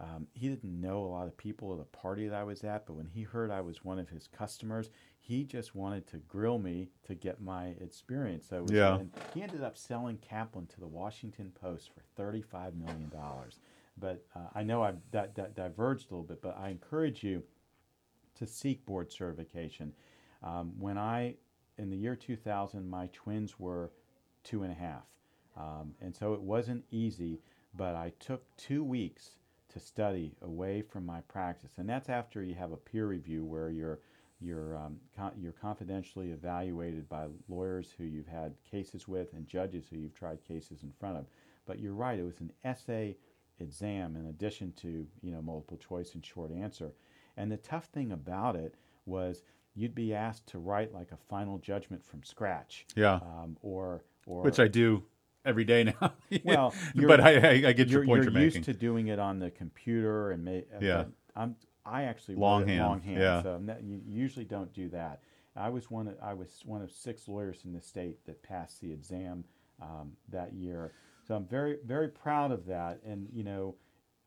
um, he didn't know a lot of people at the party that I was at, but when he heard I was one of his customers, he just wanted to grill me to get my experience. So yeah. And he ended up selling Kaplan to the Washington Post for $35 million. But uh, I know I've di- di- diverged a little bit, but I encourage you to seek board certification. Um, when I, in the year 2000, my twins were two and a half. Um, and so it wasn't easy, but I took two weeks to study away from my practice. And that's after you have a peer review where you're you're um, con- you're confidentially evaluated by lawyers who you've had cases with and judges who you've tried cases in front of. But you're right; it was an essay exam in addition to you know multiple choice and short answer. And the tough thing about it was you'd be asked to write like a final judgment from scratch. Yeah. Um, or or which I do every day now. well, but I, I, I, get your point you're, you're used making. to doing it on the computer and ma- yeah. I'm I actually longhand. longhand. Yeah. So you usually don't do that. I was one. Of, I was one of six lawyers in the state that passed the exam um, that year. So I'm very very proud of that. And you know,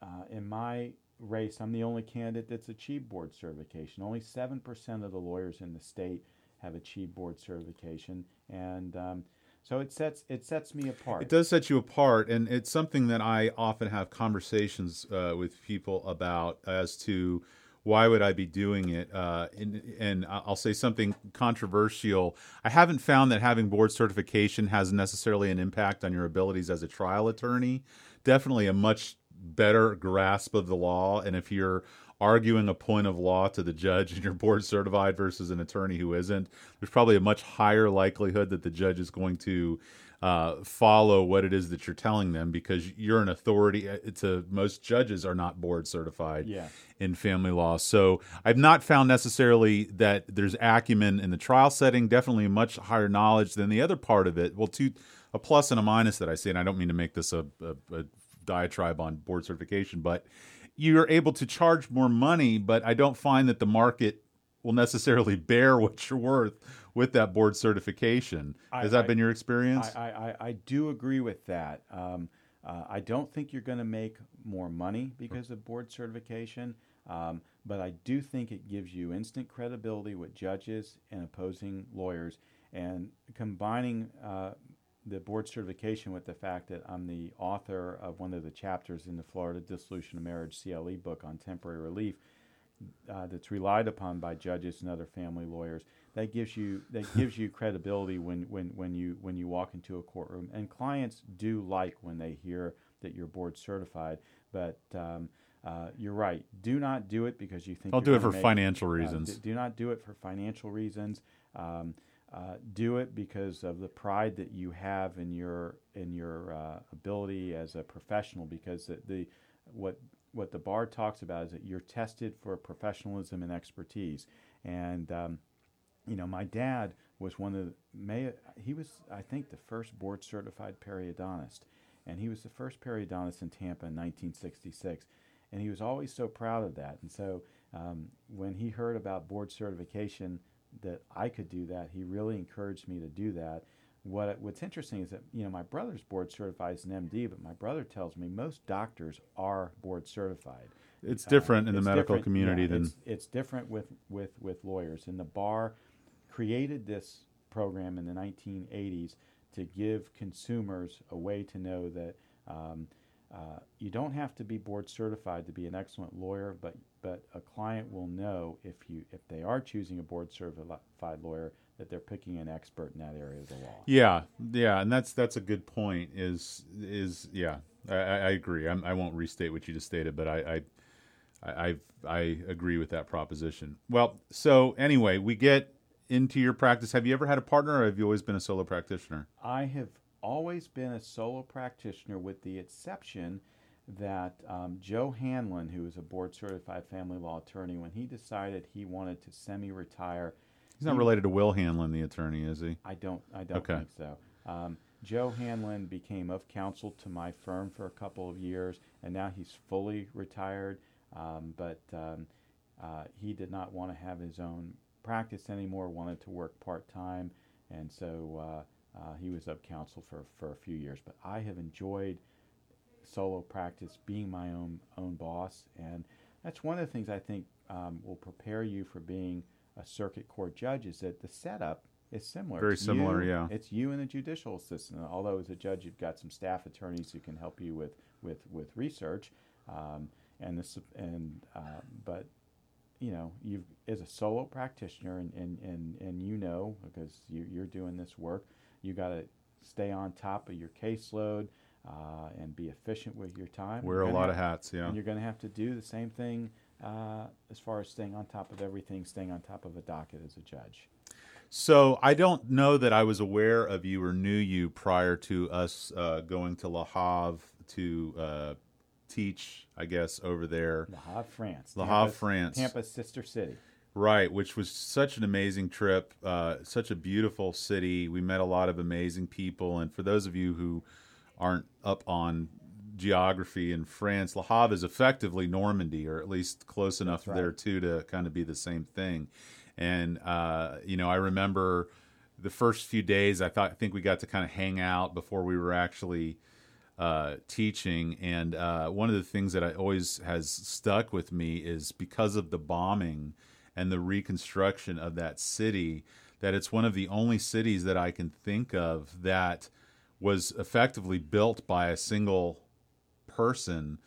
uh, in my race, I'm the only candidate that's achieved board certification. Only seven percent of the lawyers in the state have achieved board certification, and um, so it sets it sets me apart. It does set you apart, and it's something that I often have conversations uh, with people about as to why would I be doing it. Uh, and, and, I'll say something controversial. I haven't found that having board certification has necessarily an impact on your abilities as a trial attorney. Definitely a much better grasp of the law, and if you're arguing a point of law to the judge and you're board certified versus an attorney who isn't, there's probably a much higher likelihood that the judge is going to uh, follow what it is that you're telling them because you're an authority. Uh, to most judges are not board certified yeah. in family law. So I've not found necessarily that there's acumen in the trial setting. Definitely much higher knowledge than the other part of it. Well, two a plus and a minus that I see, and I don't mean to make this a, a, a diatribe on board certification, but you're able to charge more money, but I don't find that the market will necessarily bear what you're worth with that board certification. Has I, that I, been your experience? I, I, I, do agree with that. Um, uh, I don't think you're going to make more money because of board certification, um, but I do think it gives you instant credibility with judges and opposing lawyers. And combining uh, the board certification with the fact that I'm the author of one of the chapters in the Florida Dissolution of Marriage CLE book on temporary relief uh, that's relied upon by judges and other family lawyers. That gives you that gives you credibility when, when, when you when you walk into a courtroom. And clients do like when they hear that you're board certified. But um, uh, you're right. Do not do it because you think I'll do it for make- financial uh, reasons. d- do not do it for financial reasons. Um, uh, do it because of the pride that you have in your in your uh, ability as a professional. Because the, the what what the bar talks about is that you're tested for professionalism and expertise. And um, you know, my dad was one of the may he was I think the first board certified periodontist, and he was the first periodontist in Tampa in 1966, and he was always so proud of that. And so um, when he heard about board certification, that I could do that, he really encouraged me to do that. What what's interesting is that you know my brother's board certified as an MD, but my brother tells me most doctors are board certified. It's Uh, different in the medical community yeah, than it's, it's different with, with, with lawyers. And the bar created this program in the 1980s to give consumers a way to know that um, uh, you don't have to be board certified to be an excellent lawyer, but but a client will know if you if they are choosing a board certified lawyer that they're picking an expert in that area of the law. Yeah, yeah, and that's that's a good point. Is is yeah, I, I agree. I'm, I won't restate what you just stated, but I I I, I agree with that proposition. Well, so anyway, we get into your practice. Have you ever had a partner, or have you always been a solo practitioner? I have always been a solo practitioner, with the exception that um, Joe Hanlon, who is a board certified family law attorney, when he decided he wanted to semi retire, He's not related to Will Hanlon, the attorney, is he? I don't, I don't Okay. think so. Um, Joe Hanlon became of counsel to my firm for a couple of years, and now he's fully retired. Um, but um, uh, he did not want to have his own practice anymore; wanted to work part time, and so uh, uh, he was of counsel for for a few years. But I have enjoyed solo practice, being my own own boss, and that's one of the things I think um, will prepare you for being a circuit court judge. Is that the setup is similar? Very It's similar, you- yeah. It's you and the judicial assistant. Although as a judge, you've got some staff attorneys who can help you with with with research, um, and this and uh, but you know, you as a solo practitioner, and, and, and, and you know because you, you're doing this work, you got to stay on top of your caseload uh, and be efficient with your time. Wear a lot of hats, yeah. And you're going to have to do the same thing uh, as far as staying on top of everything, staying on top of a docket as a judge. So I don't know that I was aware of you or knew you prior to us uh, going to La Havre to uh, teach, I guess, over there. La Havre, France. La Havre, Tampa's- France. Tampa's sister city. Right, which was such an amazing trip, uh, such a beautiful city. We met a lot of amazing people, and for those of you who aren't up on geography in France, Le Havre is effectively Normandy, or at least close enough right. there too to kind of be the same thing. And uh, you know, I remember the first few days. I thought I think we got to kind of hang out before we were actually uh, teaching. And uh, one of the things that I always has stuck with me is because of the bombing and the reconstruction of that city, that it's one of the only cities that I can think of that was effectively built by a single person.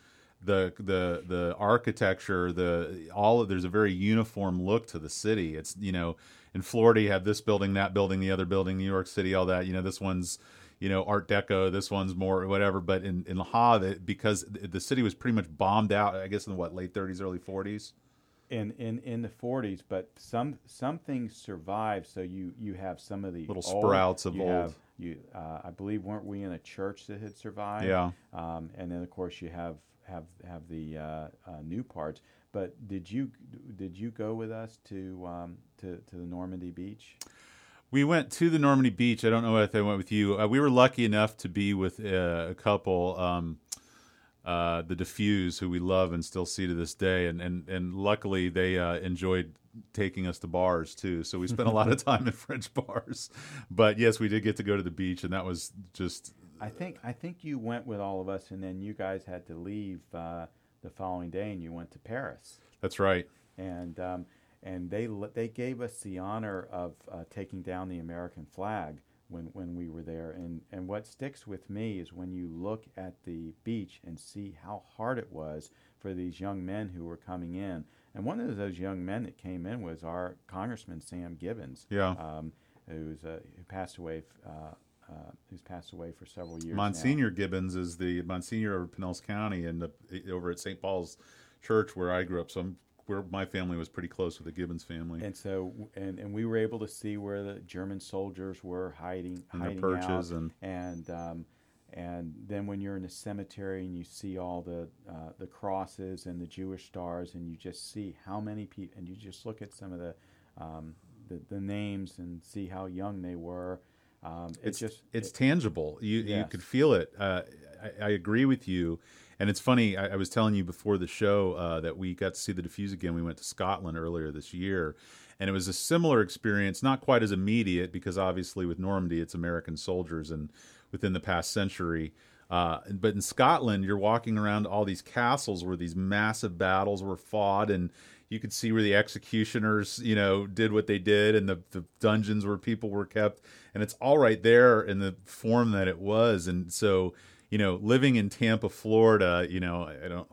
The the the architecture the all of, there's a very uniform look to the city. It's you know in Florida you have this building that building the other building New York City all that. You know this one's you know art deco this one's more whatever. But in in La because the city was pretty much bombed out I guess in the what late 30s early 40s in, in, in the 40s, but some some things survive. So you, you have some of the Little old- sprouts of old. You, uh, I believe, weren't we in a church that had survived? Yeah. Um, and then of course you have have have the uh, uh, new parts. But did you did you go with us to um, to to the Normandy beach? We went to the Normandy beach. I don't know if I went with you. Uh, we were lucky enough to be with uh, a couple, um, uh, the Diffuse, who we love and still see to this day, and and and luckily they uh, enjoyed taking us to bars too. So we spent a lot of time in French bars. But yes, we did get to go to the beach, and that was just I think I think you went with all of us, and then you guys had to leave uh, the following day, and you went to Paris. that's right. and um, and they they gave us the honor of uh, taking down the American flag when when we were there. And and what sticks with me is when you look at the beach and see how hard it was for these young men who were coming in. And one of those young men that came in was our Congressman Sam Gibbons, Yeah. um, who's uh, who passed away. f- Uh, uh, who's passed away for several years. now. Monsignor Gibbons is the Monsignor of Pinellas County and the, over at St. Paul's church where I grew up. So I'm, where my family was pretty close with the Gibbons family. And so, and, and we were able to see where the German soldiers were hiding, And their hiding perches out. and- and um, and then when you're in a cemetery and you see all the uh, the crosses and the Jewish stars, and you just see how many people, and you just look at some of the um, the, the names and see how young they were. Um, it it's just it's it- tangible. You you could feel it. Uh, I, I agree with you, and it's funny. I, I was telling you before the show uh, that we got to see the diffuse again. We went to Scotland earlier this year, and it was a similar experience. Not quite as immediate because obviously with Normandy, it's American soldiers and within the past century. Uh, but in Scotland, you're walking around all these castles where these massive battles were fought, and you could see where the executioners, you know, did what they did, and the, the dungeons where people were kept, and it's all right there in the form that it was. And so, you know, living in Tampa, Florida, you know, I don't.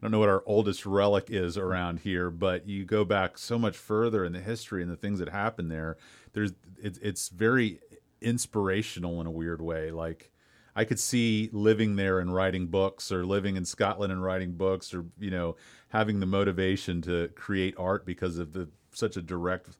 I don't know what our oldest relic is around here, but you go back so much further in the history and the things that happened there. There's it's it's very inspirational in a weird way. Like I could see living there and writing books, or living in Scotland and writing books, or you know having the motivation to create art because of the such a direct,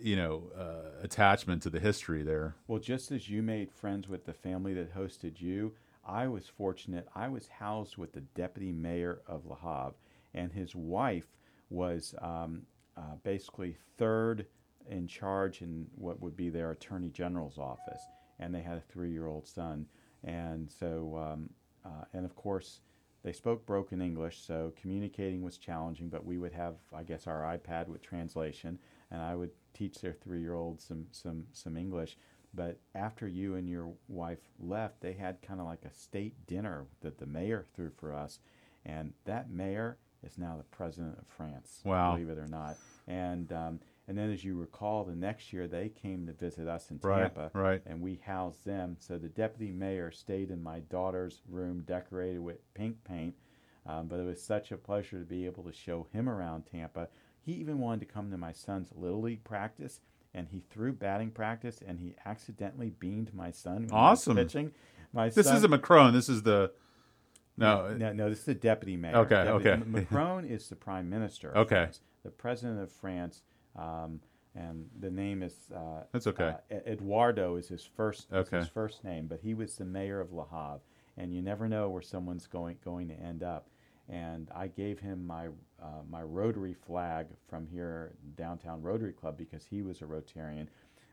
you know, uh, attachment to the history there. Well, just as you made friends with the family that hosted you, I was fortunate. I was housed with the deputy mayor of Le Havre, and his wife was um, uh, basically third in charge in what would be their attorney general's office, and they had a three-year-old son, and so um, uh, and of course they spoke broken English, so communicating was challenging. But we would have, I guess, our iPad with translation, and I would teach their three-year-old some some some English. But after you and your wife left, they had kind of like a state dinner that the mayor threw for us, and that mayor is now the president of France. Wow. Believe it or not, and um, and then as you recall, the next year they came to visit us in Right, Tampa, right. and we housed them. So the deputy mayor stayed in my daughter's room, decorated with pink paint. Um, but it was such a pleasure to be able to show him around Tampa. He even wanted to come to my son's little league practice, and he threw batting practice, and he accidentally beamed my son. Awesome. Pitching. My This son, isn't Macron. This is the no. no, no, this is the deputy mayor. Okay, Deputy- okay. Macron is the prime minister. Okay. France. The president of France, um, and the name is. Uh, That's okay. uh, Eduardo is his first. Okay. his first name, but he was the mayor of La Havre, and you never know where someone's going going to end up. And I gave him my uh, my Rotary flag from here, downtown Rotary Club, because he was a Rotarian.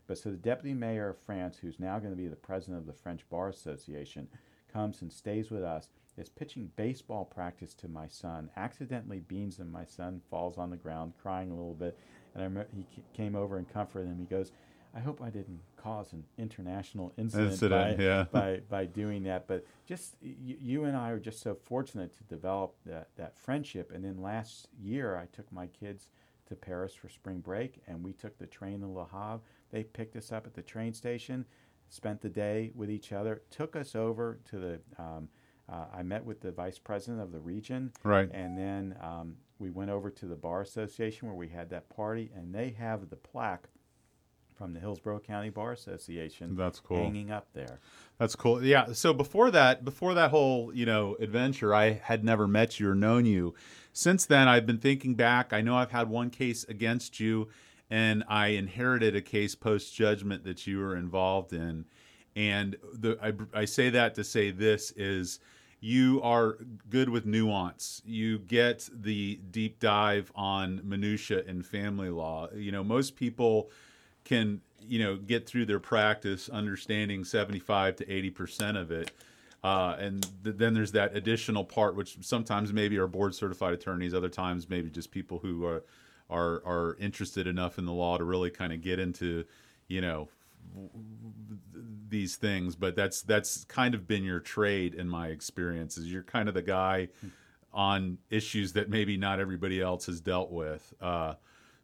But so the deputy mayor of France, who's now going to be the president of the French Bar Association, comes and stays with us. Is pitching baseball practice to my son. Accidentally beans him. My son falls on the ground, crying a little bit. And I remember he came over and comforted him. He goes, "I hope I didn't cause an international incident, Incident, by, yeah. by by doing that." But just y- you and I are just so fortunate to develop that that friendship. And then last year, I took my kids to Paris for spring break, and we took the train to Le Havre. They picked us up at the train station, spent the day with each other, took us over to the. Um, uh, I met with the vice president of the region, Right. and then um, we went over to the bar association where we had that party, and they have the plaque from the Hillsborough County Bar Association That's cool. hanging up there. That's cool. Yeah. So before that, before that whole you know adventure, I had never met you or known you. Since then, I've been thinking back. I know I've had one case against you, and I inherited a case post judgment that you were involved in. And the I, I say that to say this is you are good with nuance. You get the deep dive on minutia in family law. You know, most people can you know get through their practice understanding 75 to 80 percent of it uh, and th- then there's that additional part which sometimes maybe are board certified attorneys other times maybe just people who are are are interested enough in the law to really kind of get into you know these things but that's that's kind of been your trade in my experience is you're kind of the guy on issues that maybe not everybody else has dealt with uh,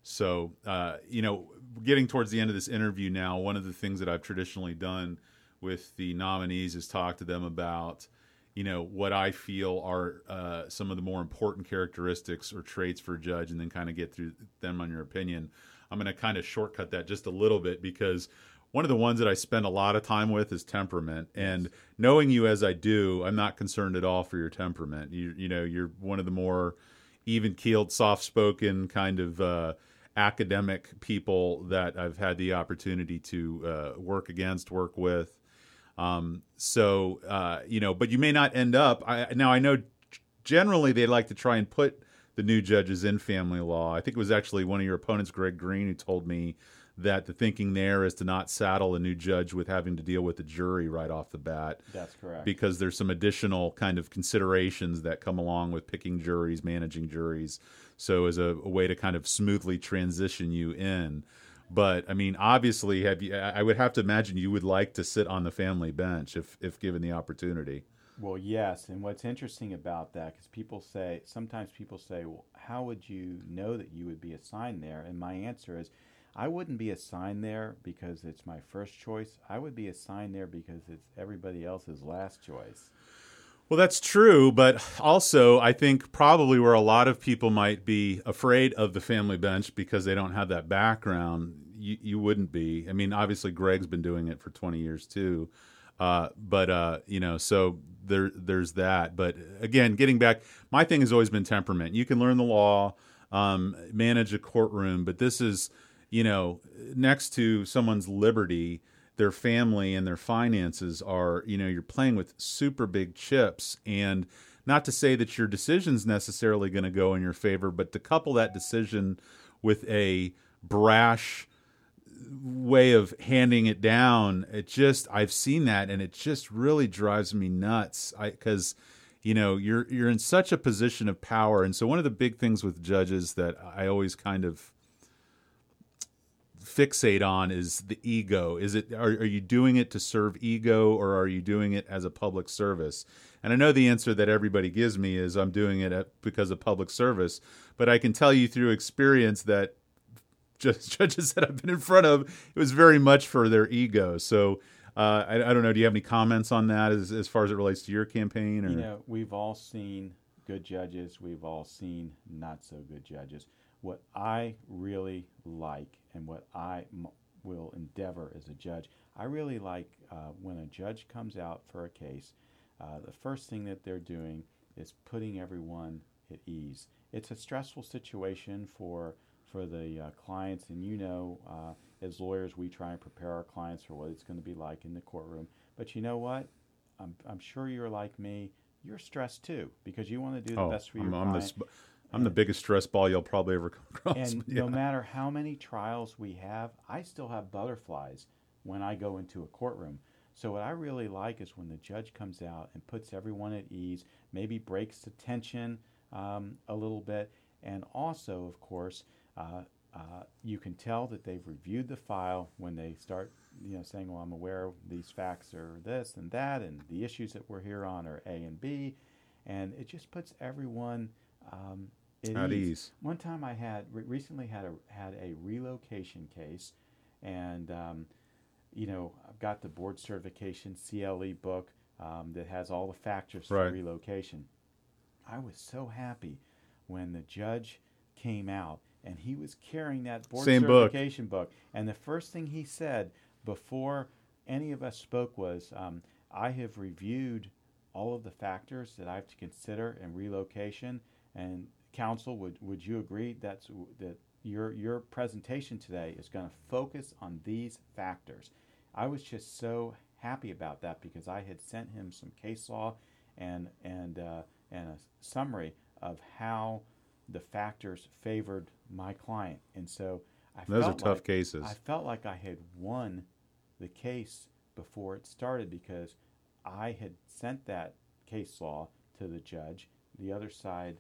so, uh, you know, getting towards the end of this interview now, one of the things that I've traditionally done with the nominees is talk to them about, you know, what I feel are uh, some of the more important characteristics or traits for a judge, and then kind of get through them on your opinion. I'm going to kind of shortcut that just a little bit because one of the ones that I spend a lot of time with is temperament. And knowing you as I do, I'm not concerned at all for your temperament. You you know, you're one of the more even keeled, soft spoken kind of uh, academic people that I've had the opportunity to uh, work against, work with. Um, so uh, you know, but you may not end up. I, now I know generally they like to try and put the new judges in family law. I think it was actually one of your opponents, Greg Green, who told me that the thinking there is to not saddle a new judge with having to deal with the jury right off the bat. That's correct. Because there's some additional kind of considerations that come along with picking juries, managing juries. So as a, a way to kind of smoothly transition you in. But I mean, obviously, have you? I would have to imagine you would like to sit on the family bench if if given the opportunity. Well, yes, and what's interesting about that, because people say sometimes people say, "Well, how would you know that you would be assigned there?" And my answer is, I wouldn't be assigned there because it's my first choice. I would be assigned there because it's everybody else's last choice. Well, that's true, but also I think probably where a lot of people might be afraid of the family bench because they don't have that background, you, you wouldn't be. I mean, obviously Greg's been doing it for 20 years too. Uh, but uh, you know, so there there's that. But again, getting back, my thing has always been temperament. You can learn the law, um, manage a courtroom, but this is you know, next to someone's liberty, their family and their finances are, you know, you're playing with super big chips. And not to say that your decision's necessarily going to go in your favor, but to couple that decision with a brash way of handing it down, it just, I've seen that and it just really drives me nuts. I, cause, you know you're you're in such a position of power and so one of the big things with judges that I always kind of fixate on is the ego. Is it are, are you doing it to serve ego or are you doing it as a public service? And I know the answer that everybody gives me is I'm doing it because of public service, but I can tell you through experience that just judges that I've been in front of, it was very much for their ego. So uh, I, I, don't know. Do you have any comments on that as, as far as it relates to your campaign? Or? You know, we've all seen good judges. We've all seen not so good judges. What I really like and what I m- will endeavor as a judge, I really like uh, when a judge comes out for a case, uh, the first thing that they're doing is putting everyone at ease. It's a stressful situation for for the uh, clients, and you know, uh, as lawyers, we try and prepare our clients for what it's going to be like in the courtroom. But you know what? I'm, I'm sure you're like me. You're stressed too because you want to do the oh, best for your I'm, client. I'm the, I'm the biggest stress ball you'll probably ever come across. And yeah. no matter how many trials we have, I still have butterflies when I go into a courtroom. So what I really like is when the judge comes out and puts everyone at ease, maybe breaks the tension um, a little bit, and also, of course, uh, uh, you can tell that they've reviewed the file when they start, you know, saying, "Well, I'm aware these facts are this and that, and the issues that we're here on are A and B," and it just puts everyone um, it At ease. ease. One time I had re- recently had a had a relocation case, and um, you know I've got the board certification CLE book um, that has all the factors right. for relocation. I was so happy when the judge came out and he was carrying that board Same certification book. book. And the first thing he said before any of us spoke was, um, "I have reviewed all of the factors that I have to consider in relocation." And counsel, would, would you agree that's, that your, your presentation today is going to focus on these factors? I was just so happy about that because I had sent him some case law and, and, uh, and a summary of how the factors favored my client. And so I Those felt are tough like, cases. I felt like I had won the case before it started because I had sent that case law to the judge. The other side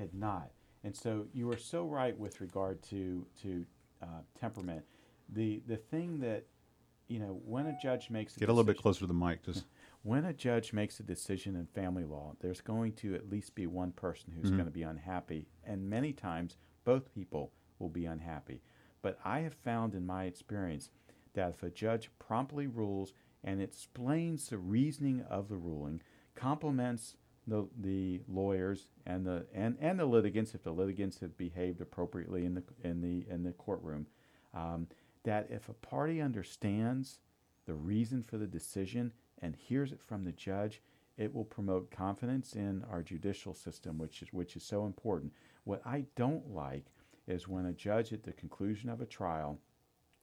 had not. And so you were so right with regard to to uh, temperament. The the thing that you know when a judge makes a get a little bit closer to the mic, just when a judge makes a decision in family law, there's going to at least be one person who's mm-hmm. going to be unhappy, and many times both people will be unhappy. But I have found in my experience that if a judge promptly rules and explains the reasoning of the ruling, complements the, the lawyers and the and, and the litigants if the litigants have behaved appropriately in the in the in the courtroom. Um, that if a party understands the reason for the decision and hears it from the judge, it will promote confidence in our judicial system, which is which is so important. What I don't like is when a judge at the conclusion of a trial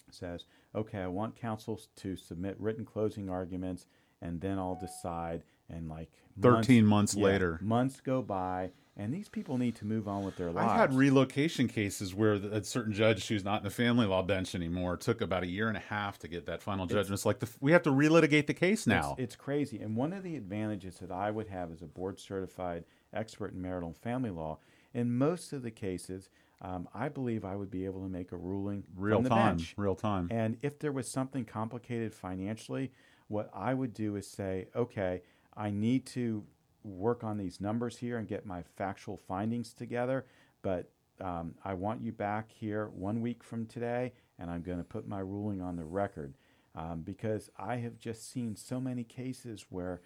says, "Okay, I want counsel to submit written closing arguments, and then I'll decide." And like thirteen months, yeah, later, months go by, and these people need to move on with their lives. I've had relocation cases where a certain judge who's not in the family law bench anymore took about a year and a half to get that final judgment. It's, it's like the, we have to relitigate the case now. It's, it's, crazy. And one of the advantages that I would have as a board certified expert in marital and family law, in most of the cases, um, I believe I would be able to make a ruling real time, bench. real time. And if there was something complicated financially, what I would do is say, okay, I need to work on these numbers here and get my factual findings together. But um, I want you back here one week from today, and I'm going to put my ruling on the record um, because I have just seen so many cases where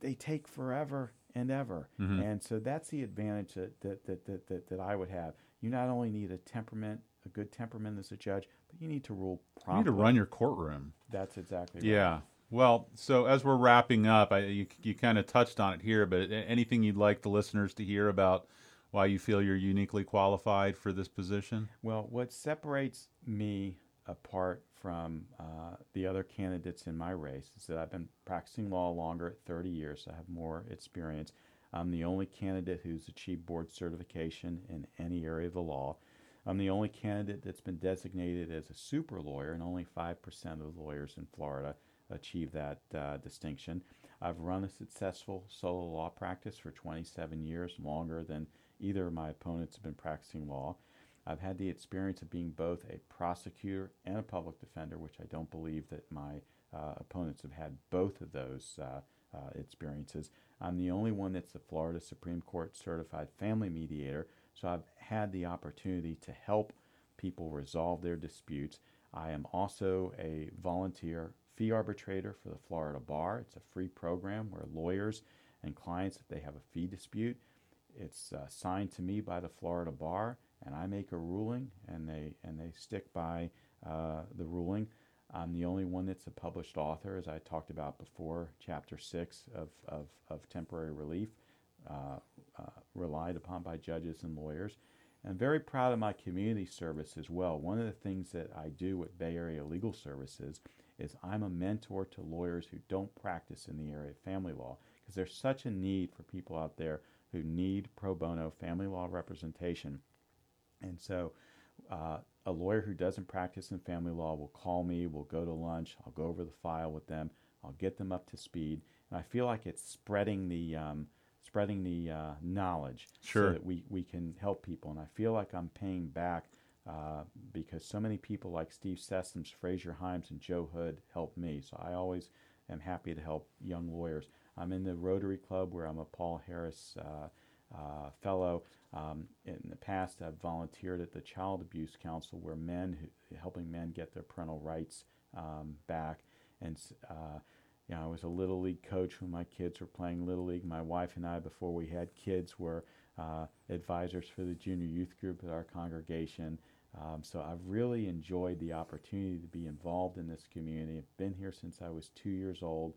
they take forever and ever. Mm-hmm. And so that's the advantage that, that, that, that, that, that I would have. You not only need a temperament, a good temperament as a judge, but you need to rule promptly. You need to run your courtroom. That's exactly right. Yeah. Well, so as we're wrapping up, I, you, you kind of touched on it here, but anything you'd like the listeners to hear about why you feel you're uniquely qualified for this position? Well, what separates me apart from uh, the other candidates in my race is that I've been practicing law longer at 30 years. So I have more experience. I'm the only candidate who's achieved board certification in any area of the law. I'm the only candidate that's been designated as a super lawyer, and only 5% of the lawyers in Florida achieve that uh, distinction. I've run a successful solo law practice for 27 years, longer than either of my opponents have been practicing law. I've had the experience of being both a prosecutor and a public defender, which I don't believe that my uh, opponents have had both of those uh, uh, experiences. I'm the only one that's the Florida Supreme Court certified family mediator, so I've had the opportunity to help people resolve their disputes. I am also a volunteer fee arbitrator for the Florida Bar. It's a free program where lawyers and clients, if they have a fee dispute, it's uh, signed to me by the Florida Bar, and I make a ruling, and they and they stick by uh, the ruling. I'm the only one that's a published author, as I talked about before. Chapter six of of, of temporary relief, uh, uh relied upon by judges and lawyers. I'm very proud of my community service as well. One of the things that I do with Bay Area Legal Services is I'm a mentor to lawyers who don't practice in the area of family law because there's such a need for people out there who need pro bono family law representation. And so uh, a lawyer who doesn't practice in family law will call me, we'll go to lunch, I'll go over the file with them, I'll get them up to speed, and I feel like it's spreading the um, spreading the uh, knowledge sure. so that we, we can help people. And I feel like I'm paying back uh, because so many people like Steve Sessums, Fraser Himes, and Joe Hood helped me. So I always am happy to help young lawyers. I'm in the Rotary Club where I'm a Paul Harris uh, uh, fellow. Um, in the past, I've volunteered at the Child Abuse Council where men, who, helping men get their parental rights um, back. And uh, you know, I was a little league coach when my kids were playing little league. My wife and I, before we had kids, were uh, advisors for the junior youth group at our congregation. Um, so I've really enjoyed the opportunity to be involved in this community. I've been here since I was two years old.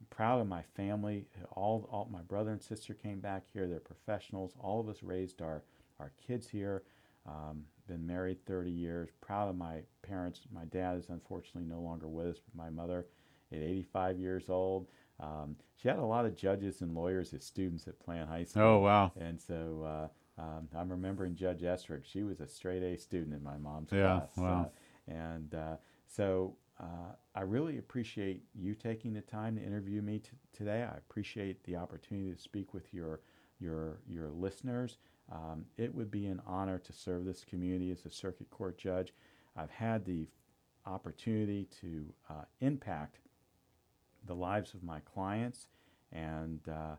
I'm proud of my family. All, all my brother and sister came back here. They're professionals. All of us raised our, our kids here. Um, been married 30 years. Proud of my parents. My dad is unfortunately no longer with us, but my mother at 85 years old. Um, she had a lot of judges and lawyers as students at Plant High School. Oh, wow. And so uh, um, I'm remembering Judge Esrick. She was a straight A student in my mom's yeah, class. Wow. Uh, and uh, so uh, I really appreciate you taking the time to interview me t- today. I appreciate the opportunity to speak with your your your listeners. Um, it would be an honor to serve this community as a circuit court judge. I've had the opportunity to uh, impact the lives of my clients, and uh,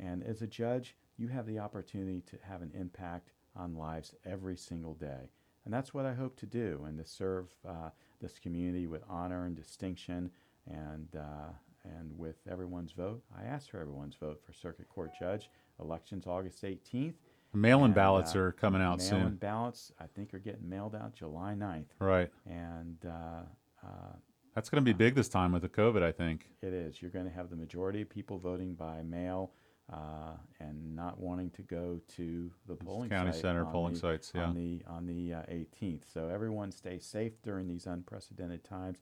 and as a judge, you have the opportunity to have an impact on lives every single day. And that's what I hope to do and to serve uh, this community with honor and distinction and, uh, and with everyone's vote. I ask for everyone's vote for Circuit Court Judge. Elections August 18th. Mail-in ballots uh, are coming out soon. Mail-in ballots, I think, are getting mailed out July 9th. Right. And uh, uh, That's going to be big this time with the COVID, I think. it is. You're going to have the majority of people voting by mail uh, and not wanting to go to the polling County site center polling the- sites, yeah. on the on the uh, 18th. So everyone stay safe during these unprecedented times.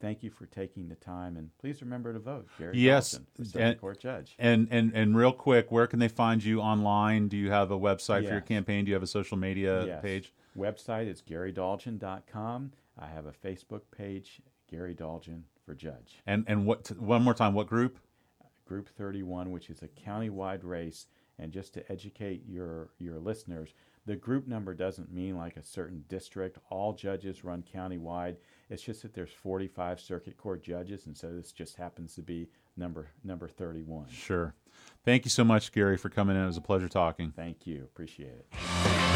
Thank you for taking the time, and please remember to vote. Gary Yes, and- Court Judge. And and and real quick, where can they find you online? Do you have a website for your campaign? Do you have a social media Yes. page? Website is garydolgin.com. I have a Facebook page, Gary Dolgin for Judge. And and what one more time? What group? Group 31, which is a countywide race. And just to educate your, your listeners, the group number doesn't mean like a certain district. All judges run countywide. It's just that there's 45 circuit court judges, and so this just happens to be number number 31. Sure. Thank you so much, Gary, for coming in. It was a pleasure talking. Thank you. Appreciate it.